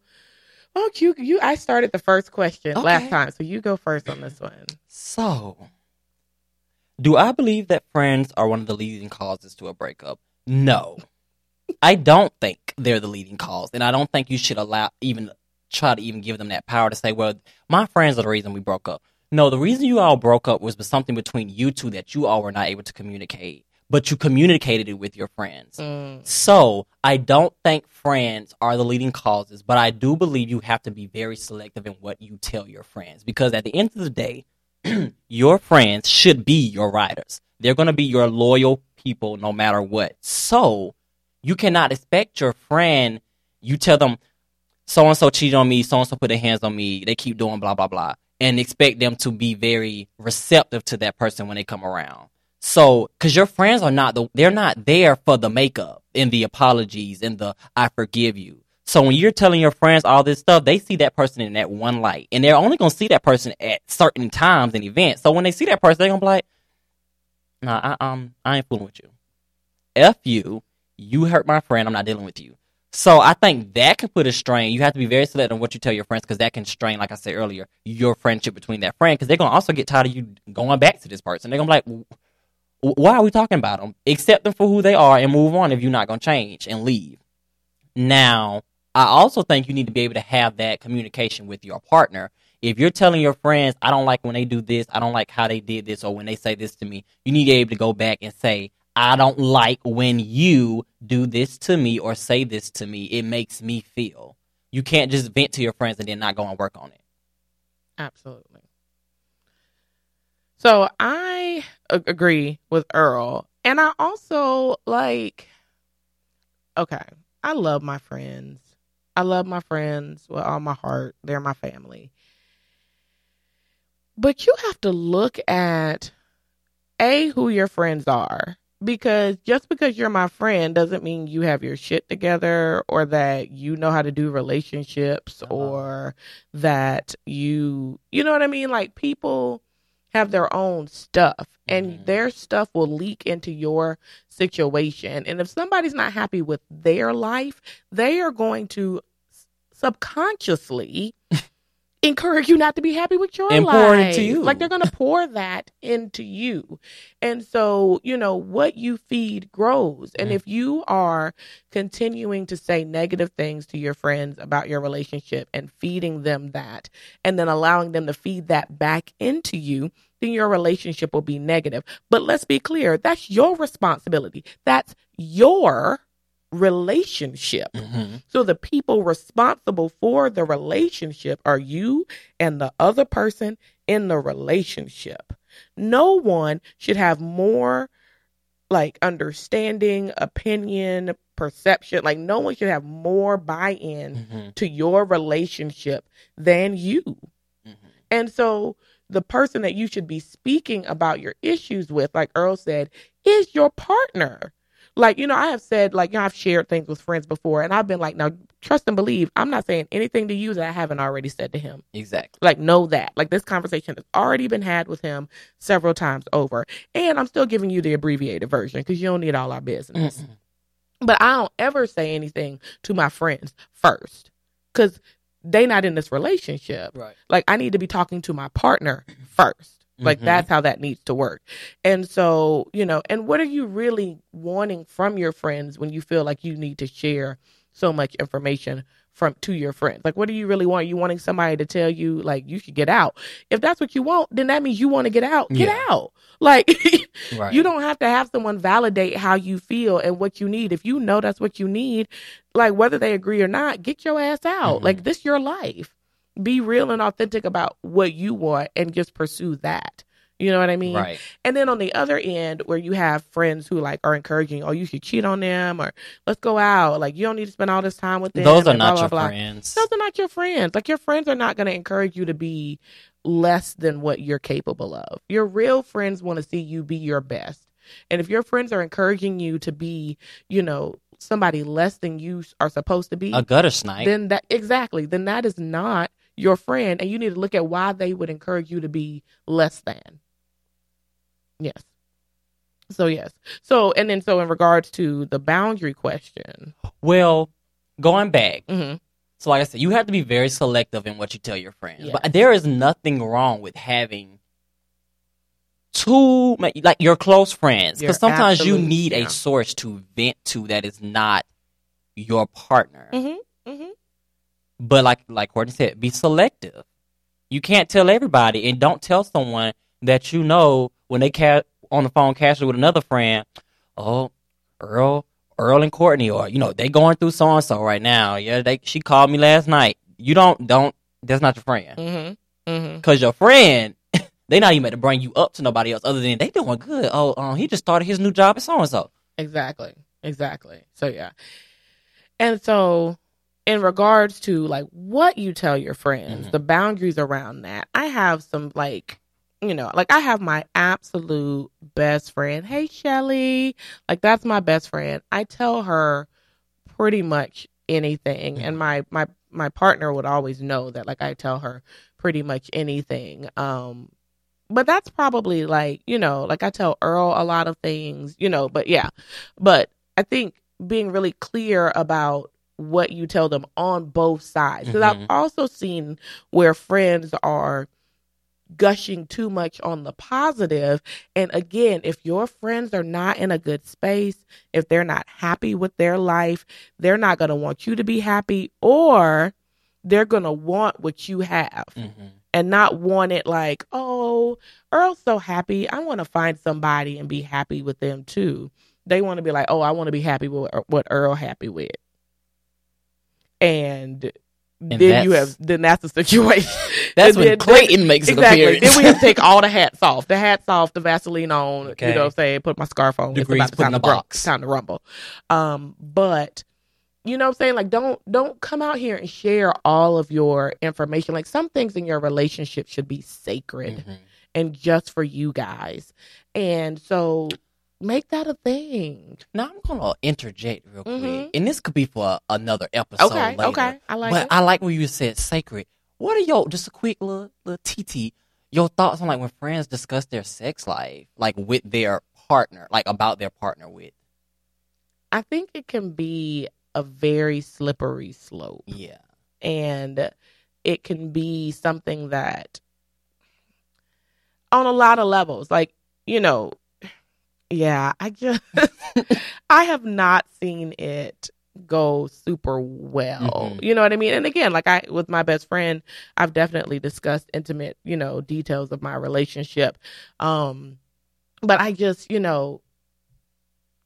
oh, you you I started the first question Okay. last time, so you go first on this one. So, do I believe that friends are one of the leading causes to a breakup? No. I don't think they're the leading cause, and I don't think you should allow even try to even give them that power to say, "Well, my friends are the reason we broke up." No, the reason you all broke up was something between you two that you all were not able to communicate, but you communicated it with your friends. Mm, So I don't think friends are the leading causes, but I do believe you have to be very selective in what you tell your friends because at the end of the day, [CLEARS THROAT] your friends should be your riders. They're going to be your loyal people no matter what. So you cannot expect your friend, you tell them, so and so cheated on me, so and so put their hands on me, they keep doing blah, blah, blah, and expect them to be very receptive to that person when they come around. So, because your friends are not the, they're not there for the makeup and the apologies and the I forgive you. So when you're telling your friends all this stuff, they see that person in that one light, and they're only gonna see that person at certain times and events. So when they see that person, they're gonna be like, "Nah, I, um, I ain't fooling with you. F you. You hurt my friend. I'm not dealing with you." So I think that can put a strain. You have to be very selective on what you tell your friends because that can strain, like I said earlier, your friendship between that friend. Because they're gonna also get tired of you going back to this person. They're gonna be like, "Why are we talking about them? Accept them for who they are and move on if you're not gonna change and leave." Now, I also think you need to be able to have that communication with your partner. If you're telling your friends, I don't like when they do this, I don't like how they did this, or when they say this to me, you need to be able to go back and say, I don't like when you do this to me or say this to me. It makes me feel. You can't just vent to your friends and then not go and work on it. absolutely. So I agree with Earl. And I also like, okay, I love my friends. I love my friends with all my heart. They're my family. But you have to look at A, who your friends are. Because just because you're my friend doesn't mean you have your shit together or that you know how to do relationships Uh-huh. or that you, you know what I mean? Like people have their own stuff and Mhm. their stuff will leak into your situation. And if somebody's not happy with their life, they are going to subconsciously [LAUGHS] encourage you not to be happy with your And life. pour it into you. Like they're going to pour that into you. And so, you know, what you feed grows. And if you are continuing to say negative things to your friends about your relationship and feeding them that, and then allowing them to feed that back into you, then your relationship will be negative. But let's be clear that's your responsibility. That's your relationship. Mhm. So the people responsible for the relationship are you and the other person in the relationship. No one should have more like understanding, opinion, perception. Like no one should have more buy-in Mhm. to your relationship than you. Mhm. And so the person that you should be speaking about your issues with, like Earl said, is your partner. Like, you know, I have said, like, you know, I've shared things with friends before, and I've been like, now, trust and believe, I'm not saying anything to you that I haven't already said to him. Exactly. Like, know that. Like, this conversation has already been had with him several times over. And I'm still giving you the abbreviated version because you don't need all our business. But I don't ever say anything to my friends first because they not in this relationship. Right. Like I need to be talking to my partner first. Like Mhm. that's how that needs to work. And so, you know, and what are you really wanting from your friends when you feel like you need to share so much information from to your friends? Like what do you really want? You wanting somebody to tell you like you should get out. If that's what you want, then that means you want to get out. Get Yeah. out. Like [LAUGHS] Right. you don't have to have someone validate how you feel and what you need. If you know that's what you need, like whether they agree or not, get your ass out. Mhm. Like this your life. Be real and authentic about what you want and just pursue that. You know what I mean? Right. And then on the other end, where you have friends who like are encouraging, oh, you should cheat on them or let's go out. Like you don't need to spend all this time with them. Those are not blah, your blah. friends. Those are not your friends. Like your friends are not going to encourage you to be less than what you're capable of. Your real friends want to see you be your best. And if your friends are encouraging you to be, you know, somebody less than you are supposed to be, A gutter snipe. then that exactly, then that is not your friend and you need to look at why they would encourage you to be less than. Yes. So yes. So and then so in regards to the boundary question. well, going back, mhm, So, like I said, you have to be very selective in what you tell your friends. Yes. But there is nothing wrong with having two, like your close friends, because sometimes you need yeah. a source to vent to that is not your partner. Mhm. Mhm. But like like Courtney said, be selective. You can't tell everybody, and don't tell someone that you know when they cat on the phone casually with another friend. Oh, Earl, Earl and Courtney, or you know they going through so and so right now. Yeah, they she called me last night. You don't don't. That's not your friend, Mm-hmm. Mm-hmm. because your friend. [LAUGHS] They not even meant to bring you up to nobody else other than they doing good. Oh, um, he just started his new job at so and so. Exactly. Exactly. So yeah. And so in regards to like what you tell your friends, Mhm. the boundaries around that, I have some like you know, like I have my absolute best friend. Hey Shelly. Like that's my best friend. I tell her pretty much anything Mhm. and my my my partner would always know that like I tell her pretty much anything. Um but that's probably like you know like i tell earl a lot of things you know but yeah but i think being really clear about what you tell them on both sides because i've Mhm. also seen where friends are gushing too much on the positive. positive and again if your friends are not in a good space if they're not happy with their life they're not going to want you to be happy or they're going to want what you have Mm-hmm. and not want it like, oh, Earl's so happy. I want to find somebody and be happy with them too. They want to be like, oh, I want to be happy with what Earl happy with. And And then you have then that's the situation. [LAUGHS] That's when then- Clayton makes an exactly. appearance. Then we have to take [LAUGHS] all the hats off. The hats off, the Vaseline on. Okay. You know, say put my scarf on. Degrees it's put about in the time to, grum- box. time to rumble. Um, but you know what I'm saying? Like don't don't come out here and share all of your information. Like some things in your relationship should be sacred Mhm. and just for you guys. And so make that a thing. Now I'm gonna interject real quick, Mhm. and this could be for another episode. Okay, later. okay. I like but it. I like when you said sacred. What are your just a quick little little TT? Your thoughts on like when friends discuss their sex life, like with their partner, like about their partner with. I think it can be a very slippery slope. Yeah. and it can be something that on a lot of levels like you know yeah i just [LAUGHS] i have not seen it go super well Mhm. you know what i mean and again like i with my best friend i've definitely discussed intimate you know details of my relationship um but i just you know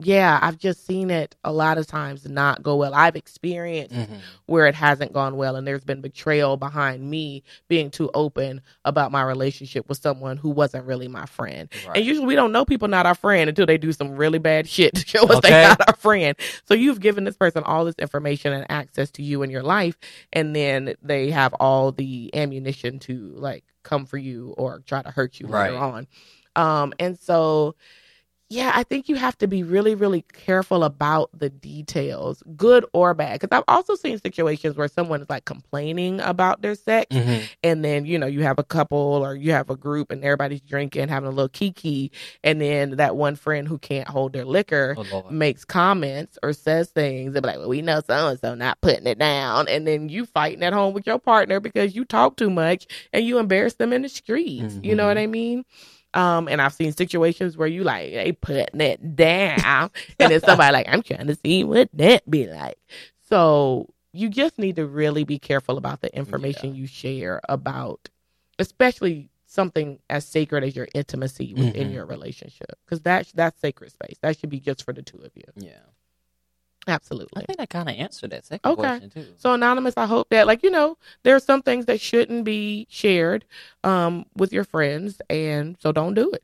yeah i've just seen it a lot of times not go well i've experienced Mhm. where it hasn't gone well and there's been betrayal behind me being too open about my relationship with someone who wasn't really my friend. Right. And usually we don't know people not our friend until they do some really bad shit [LAUGHS] to show us Okay. they're not our friend. So you've given this person all this information and access to you in your life and then they have all the ammunition to like come for you or try to hurt you later on. Um and so yeah, I think you have to be really, really careful about the details, good or bad. Because I've also seen situations where someone is like complaining about their sex, Mhm. and then you know you have a couple or you have a group, and everybody's drinking, having a little kiki, and then that one friend who can't hold their liquor Oh, makes comments or says things. They'll be like, "Well, we know so and so not putting it down," and then you fighting at home with your partner because you talk too much and you embarrass them in the streets. You know Mhm. what I mean? Um, and I've seen situations where you like they putting it down, and then somebody like, I'm trying to see what that be like. So you just need to really be careful about the information you share about, especially something as sacred as your intimacy within Mhm. your relationship, because that's that's sacred space. That should be just for the two of you. Yeah. Absolutely. I think I kind of answered that second Okay. question too. So anonymous, I hope that like you know there are some things that shouldn't be shared um with your friends, and so don't do it.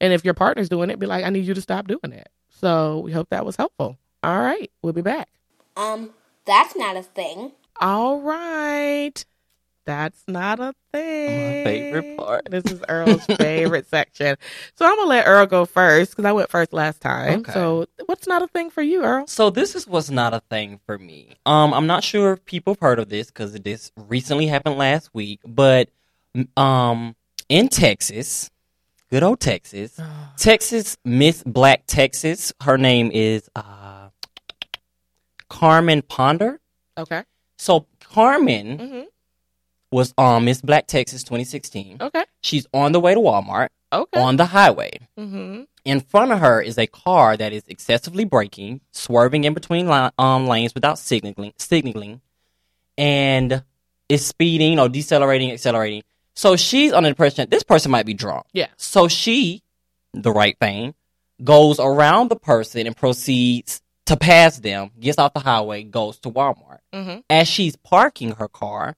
And if your partner's doing it, be like, I need you to stop doing it. So we hope that was helpful. All right, we'll be back. Um, that's not a thing. All right, that's not a thing. favorite part. This is Earl's favorite [LAUGHS] section. So I'm gonna let Earl go first because I went first last time. Okay. So what's not a thing for you, Earl? So this is what's not a thing for me. Um, I'm not sure if people have heard of this because this recently happened last week, but um, in Texas, good old Texas, [SIGHS] Texas Miss Black Texas. Her name is uh, Carmen Ponder. Okay. So Carmen hmm was on Miss Black Texas 2016. Okay. She's on the way to Walmart Okay. on the highway. Mm-hmm. In front of her is a car that is excessively braking, swerving in between li- um, lanes without signaling, signaling, and is speeding or decelerating, accelerating. So she's under the impression that this person might be drunk. Yeah. So she, the right thing, goes around the person and proceeds to pass them, gets off the highway, goes to Walmart. hmm As she's parking her car,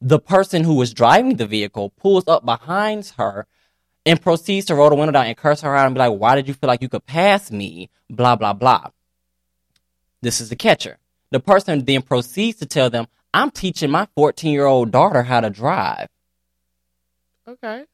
the person who was driving the vehicle pulls up behind her and proceeds to roll the window down and curse her out and be like, Why did you feel like you could pass me? Blah, blah, blah. This is the catcher. The person then proceeds to tell them, I'm teaching my 14 year old daughter how to drive. Okay.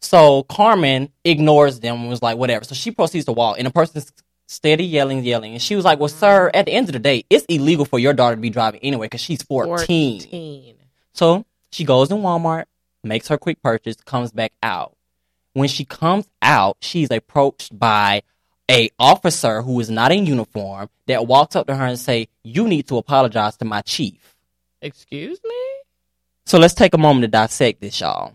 So Carmen ignores them and was like, whatever. So she proceeds to walk, and the person's steady yelling, yelling. And she was like, well, mm-hmm. sir, at the end of the day, it's illegal for your daughter to be driving anyway because she's 14. 14. So she goes in Walmart, makes her quick purchase, comes back out. When she comes out, she's approached by a officer who is not in uniform that walks up to her and say, "You need to apologize to my chief." Excuse me? So let's take a moment to dissect this, y'all.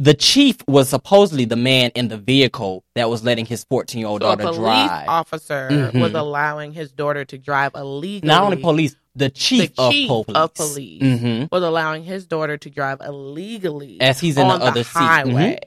The chief was supposedly the man in the vehicle that was letting his 14 year old So a police drive. officer Mhm. was allowing his daughter to drive illegally. Not only police, the chief, the chief of police. of police hmm was allowing his daughter to drive illegally As he's in on the other seat. Mhm. highway.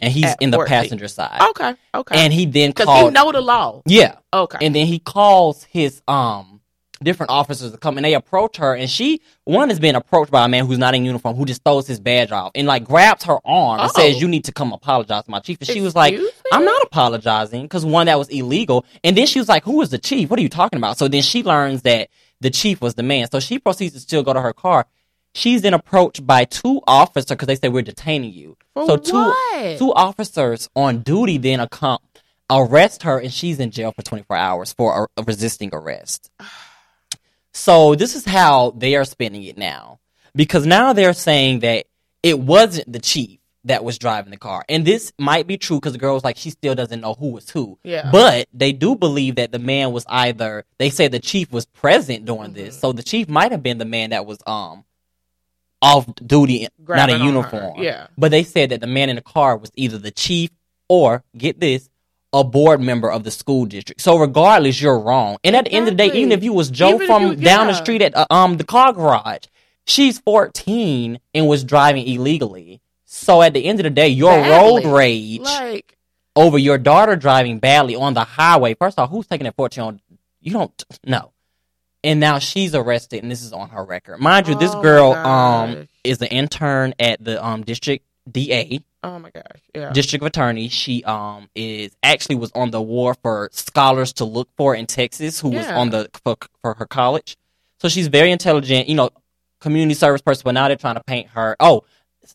And he's in the 14. passenger side. Okay, okay. And he then because he know the law. yeah. Okay, And then he calls his um different officers to come and they approach her and she one is being approached by a man who's not in uniform who just throws his badge off and like grabs her arm and Oh. says you need to come apologize to my chief. And she was like me? i'm not apologizing because one that was illegal. And then she was like who is the chief? What are you talking about? So then she learns that the chief was the man. So she proceeds to still go to her car. She's then approached by two officers because they say we're detaining you. For so two what? two officers on duty then arrest her and she's in jail for 24 hours for a, a resisting arrest [SIGHS] [SIGHS] [SIGHS] so this is how they are spending it now. Because now they're saying that it wasn't the chief that was driving the car. And this might be true because the girl was like, she still doesn't know who was who. Yeah. But they do believe that the man was either, they say the chief was present during this. Mhm. So the chief might have been the man that was, um, off duty, not Grabbing in on her. uniform. Yeah. But they said that the man in the car was either the chief or, get this, a board member of the school district. So regardless, you're wrong. And at the end of the day, even if you was Joe Even from you- down the street at uh, um the car garage, she's 14 and was driving illegally. So at the end of the day, your Badly. road rage Like, over your daughter driving badly on the highway. First off, who's taking that 14 on? You don't know. And now she's arrested, and this is on her record. Mind you, this Oh my girl um is an intern at the um district DA oh my gosh. Yeah. district attorney. She um is actually was on the war for scholars to look for in Texas, who was on the for, for her college. So she's very intelligent, you know, community service person. But now they're trying to paint her. Oh,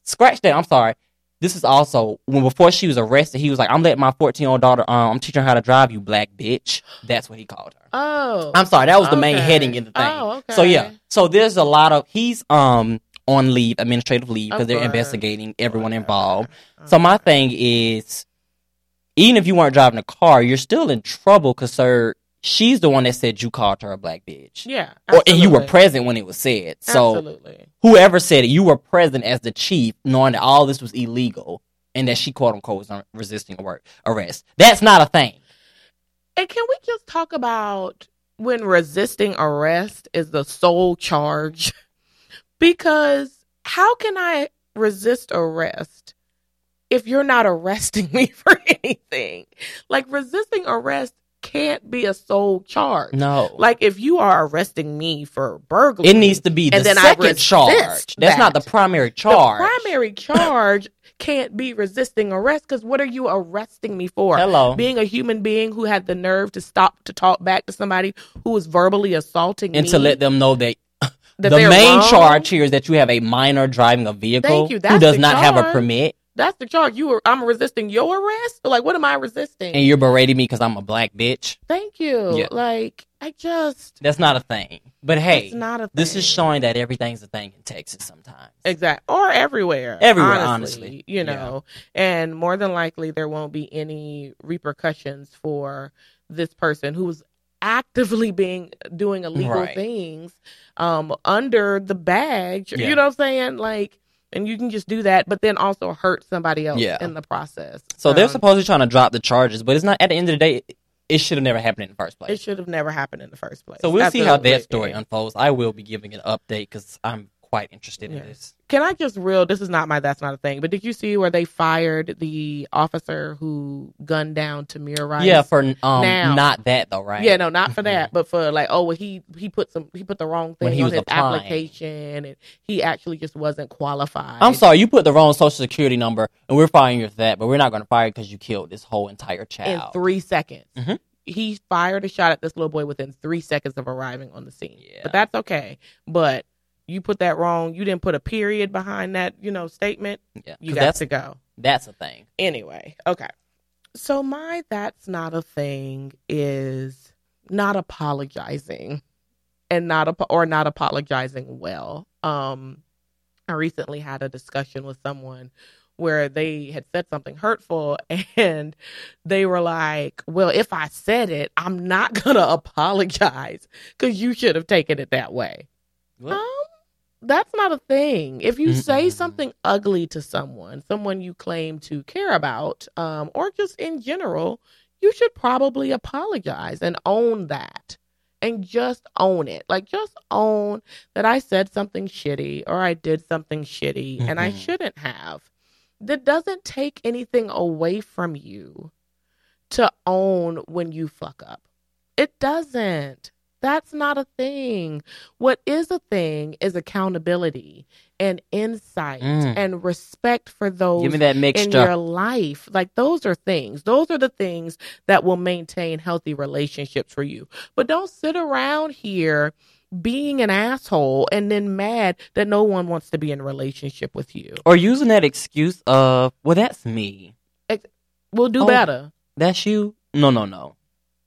scratch that. I'm sorry. This is also when before she was arrested, he was like, "I'm letting my 14 year old daughter. Um, I'm teaching her how to drive. You black bitch." That's what he called her. oh. I'm sorry, that was the main heading in the thing. Oh, okay. So yeah, so there's a lot of he's um on leave, administrative leave, because they're investigating everyone involved. Oh. So my thing is, even if you weren't driving a car, you're still in trouble because sir, she's the one that said you called her a black bitch, Yeah. or and you were present when it was said. So Absolutely. whoever said it, you were present as the chief, knowing that all this was illegal and that she quote unquote was resisting arrest. That's not a thing. And can we just talk about when resisting arrest is the sole charge? [LAUGHS] because how can I resist arrest if you're not arresting [LAUGHS] me for anything? Like resisting arrest can't be a sole charge. No, Like if you are arresting me for burglary, it needs to be the second charge. That's not the primary charge. The primary [LAUGHS] charge can't be resisting arrest because what are you arresting me for? Hello. Being a human being who had the nerve to stop to talk back to somebody who was verbally assaulting and me. to let them know that, that the main wrong. charge here is that you have a minor driving a vehicle who does not have a permit, That's the charge. You were I'm resisting your arrest? Like what am I resisting? and you're berating me because I'm a black bitch. Thank you. Yeah. Like I just That's not a thing. But hey, not a thing. this is showing that everything's a thing in Texas sometimes. Exactly, or everywhere. Everywhere, honestly, honestly. You know. And more than likely there won't be any repercussions for this person who was actively being doing illegal Right. things um under the badge. Yeah. You know what I'm saying? Like and you can just do that, but then also hurt somebody else Yeah. in the process. So they're Um, supposedly trying to drop the charges, but it's not. At the end of the day, it, it should have never happened in the first place. It should have never happened in the first place. So we'll see how that story unfolds. I will be giving an update because I'm quite interested in this. Can I just real? This is not my. That's not a thing. But did you see where they fired the officer who gunned down Tamir Rice? Yeah, for um, Now. not that though, right? Yeah, no, not for Mhm. that, but for like, oh, well, he he put some he put the wrong thing on his applying. application, and he actually just wasn't qualified. I'm sorry, you put the wrong social security number, and we're firing you for that. But we're not going to fire you because you killed this whole entire child In three seconds, Mhm. he fired a shot at this little boy within three seconds of arriving on the scene. Yeah. But that's okay. But you put that wrong. You didn't put a period behind that, you know, statement. yeah, you got that's to go. that's a thing. Anyway, okay. So my that's not a thing is not apologizing and not ap- or not apologizing well. Um I recently had a discussion with someone where they had said something hurtful [LAUGHS] and they were like, "Well, if I said it, I'm not going [LAUGHS] to apologize cuz you should have taken it that way." What? Um, that's not a thing. If you say Mm-mm. something ugly to someone, someone you claim to care about, um, or just in general, you should probably apologize and own that. And just own it. Like just own that I said something shitty or I did something shitty and I Mhm. shouldn't have. That doesn't take anything away from you to own when you fuck up. It doesn't. That's not a thing. What is a thing is accountability and insight Mm. and respect for those Give me that in your life. Like those are things. Those are the things that will maintain healthy relationships for you. But don't sit around here being an asshole and then mad that no one wants to be in a relationship with you. or using that excuse of, well, that's me. We'll do Oh. better. That's you. No, no, no.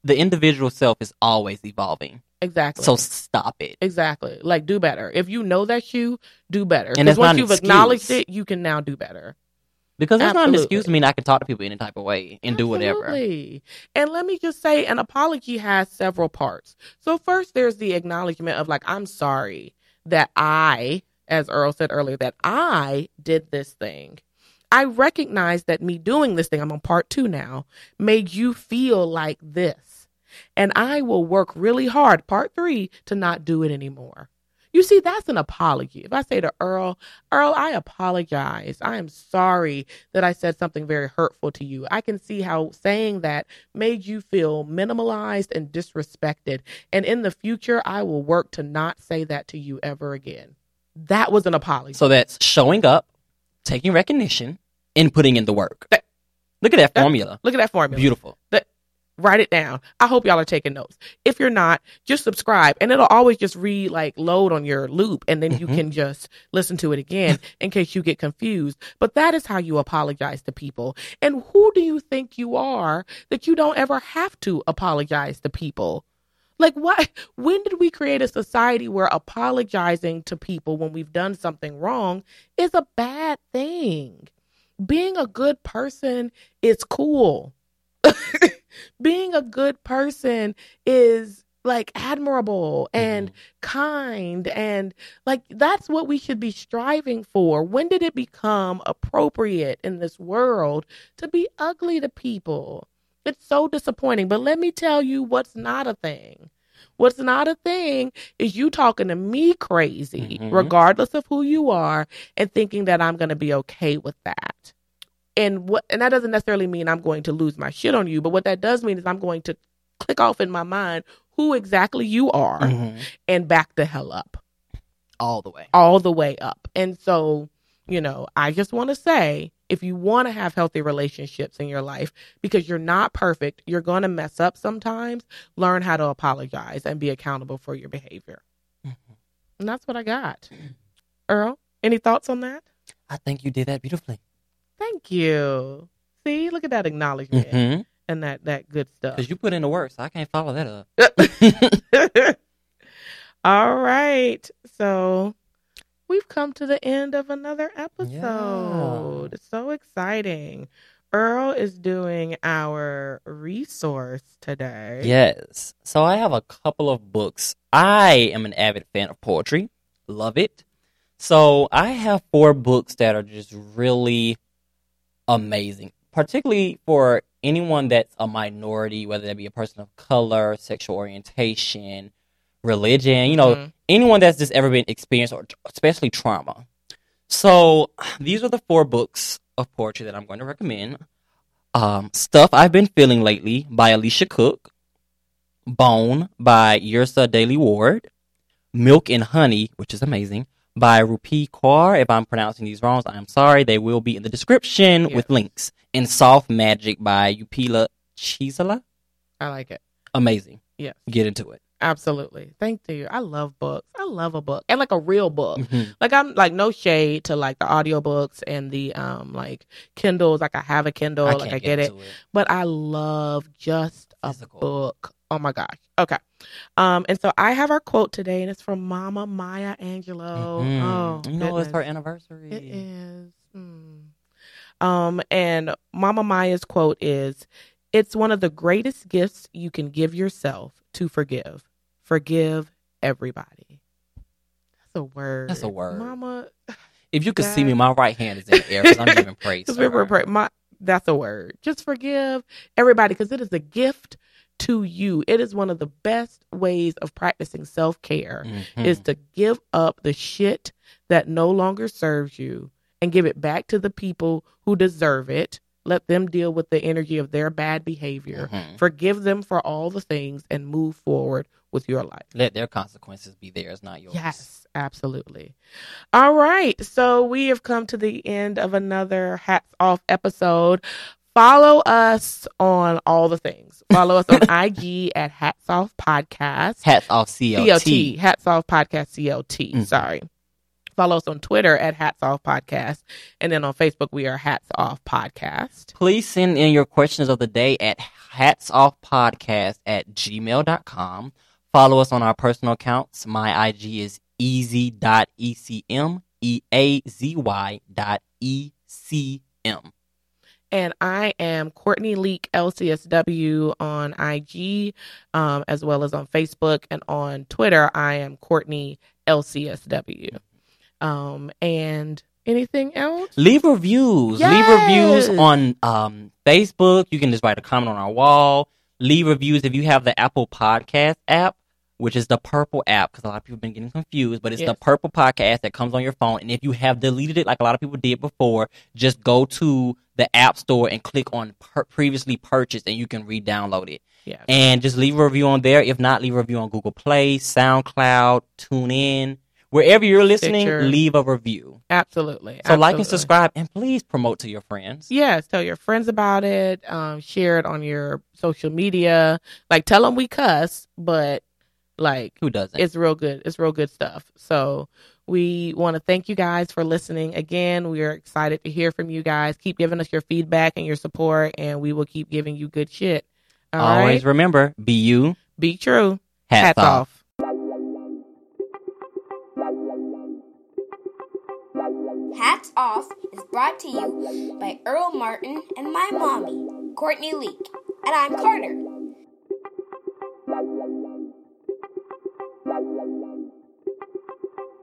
The individual self is always evolving. Exactly. So stop it. exactly. Like do better. If you know that you, do better. And Because once an you've excuse. acknowledged it, you can now do better. Because that's not an excuse to mean I can talk to people any type of way and do whatever. Absolutely. And let me just say an apology has several parts. So first there's the acknowledgement of like I'm sorry that I as Earl said earlier that I did this thing. I recognize that me doing this thing, I'm on part 2 now, made you feel like this. And I will work really hard part 3 to not do it anymore. You see, that's an apology. If I say to Earl, Earl, I apologize. I am sorry that I said something very hurtful to you. I can see how saying that made you feel minimalized and disrespected. And in the future, I will work to not say that to you ever again. That was an apology. So that's showing up, taking recognition, and putting in the work. That- Look at that that- formula. Look at that formula. Beautiful. Write it down. I hope y'all are taking notes. If you're not, just subscribe and it'll always just re like load on your loop and then you Mhm. can just listen to it again [LAUGHS] in case you get confused. But that is how you apologize to people. And who do you think you are that you don't ever have to apologize to people? Like why when did we create a society where apologizing to people when we've done something wrong is a bad thing? Being a good person is cool. [LAUGHS] being a good person is like admirable and mm-hmm. kind and like that's what we should be striving for. When did it become appropriate in this world to be ugly to people? It's so disappointing. But let me tell you what's not a thing. What's not a thing is you talking to me crazy, Mhm. regardless of who you are, and thinking that I'm going to be okay with that and what and that doesn't necessarily mean I'm going to lose my shit on you, but what that does mean is I'm going to click off in my mind who exactly you are Mhm. and back the hell up, All the way. all the way up. And so, you know, I just want to say if you want to have healthy relationships in your life because you're not perfect, you're going to mess up sometimes, learn how to apologize and be accountable for your behavior. Mhm. And that's what I got. Earl, any thoughts on that? I think you did that beautifully. Thank you. See, look at that acknowledgement Because and that that good stuff. Because you put in the work, so I can't follow that up. [LAUGHS] [LAUGHS] All right. So we've come to the end of another episode. It's so exciting. Earl is doing our resource today. Yes. So I have a couple of books. I am an avid fan of poetry. Love it. So I have four books that are just really amazing, particularly for anyone that's a minority, whether that be a person of color, sexual orientation, religion, you know, Mhm. anyone that's just ever been experienced or especially trauma. So these are the four books of poetry that I'm going to recommend. Um, Stuff I've Been Feeling Lately by Alicia Cook. Bone by Yrsa Daley-Ward. Milk and Honey, which is amazing, by Rupi Kaur. If I'm pronouncing these wrongs, I'm sorry. They will be in the description Yes. with links. And Soft Magic by Upile Chisala. I like it. Amazing. Yeah. Get into it. Absolutely. Thank you. I love books. I love a book. And like a real book. Mhm. Like I'm like no shade to like the audiobooks and the um like Kindles. Like I have a Kindle, I like I get it. it. but I love just a Physical. book. Oh my gosh. Okay. Um, and so I have our quote today, and it's from Mama Maya Angelou. Mhm. Oh, you know, it's her anniversary. It is. Mm. Um, and Mama Maya's quote is, "It's one of the greatest gifts you can give yourself to forgive. Forgive everybody." That's a word. That's a word. Mama. If you could see me, my right hand is in the air because I'm giving [LAUGHS] praise. We were her. pray- my that's a word. Just forgive everybody because it is a gift to you. It is one of the best ways of practicing self care Mhm. is to give up the shit that no longer serves you and give it back to the people who deserve it. Let them deal with the energy of their bad behavior. Mhm. Forgive them for all the things and move forward with your life. Let their consequences be theirs, not yours. Yes, absolutely. All right. So we have come to the end of another Hats Off episode. Follow us on all the things. Follow us on [LAUGHS] IG at Hats Off Podcast. Hats off CLT. CLT. Hats Off Podcast CLT. Mhm. Sorry. Follow us on Twitter at Hats Off Podcast. And then on Facebook, we are Hats Off Podcast. Please send in your questions of the day at Hats Off Podcast at gmail.com. Follow us on our personal accounts. My IG is easy.ecm, E-A-Z-Y dot E-C-M. And I am Courtney Leak LCSW on IG, um, as well as on Facebook and on Twitter. I am Courtney LCSW. Um, and anything else? Leave reviews. Leave reviews on um, Facebook. You can just write a comment on our wall. Leave reviews if you have the Apple Podcast app, which is the purple app, because a lot of people have been getting confused, but it's the purple podcast that comes on your phone. And if you have deleted it, like a lot of people did before, just go to the App Store and click on per- previously purchased, and you can re-download it. Yeah. And just leave a review on there. If not, leave a review on Google Play, SoundCloud, TuneIn, wherever you're listening. Stitcher. Leave a review. Absolutely. So like and subscribe, and please promote to your friends. Yes, tell your friends about it. Um, share it on your social media. Like, tell them we cuss, but like, Who doesn't? it's real good. It's real good stuff. So we want to thank you guys for listening. Again, we are excited to hear from you guys. Keep giving us your feedback and your support, and we will keep giving you good shit. All right, Always remember, be you. be true. Hats, off. Hats Off is brought to you by Earl Martin and my mommy, Courtney Leek. And I'm Carter.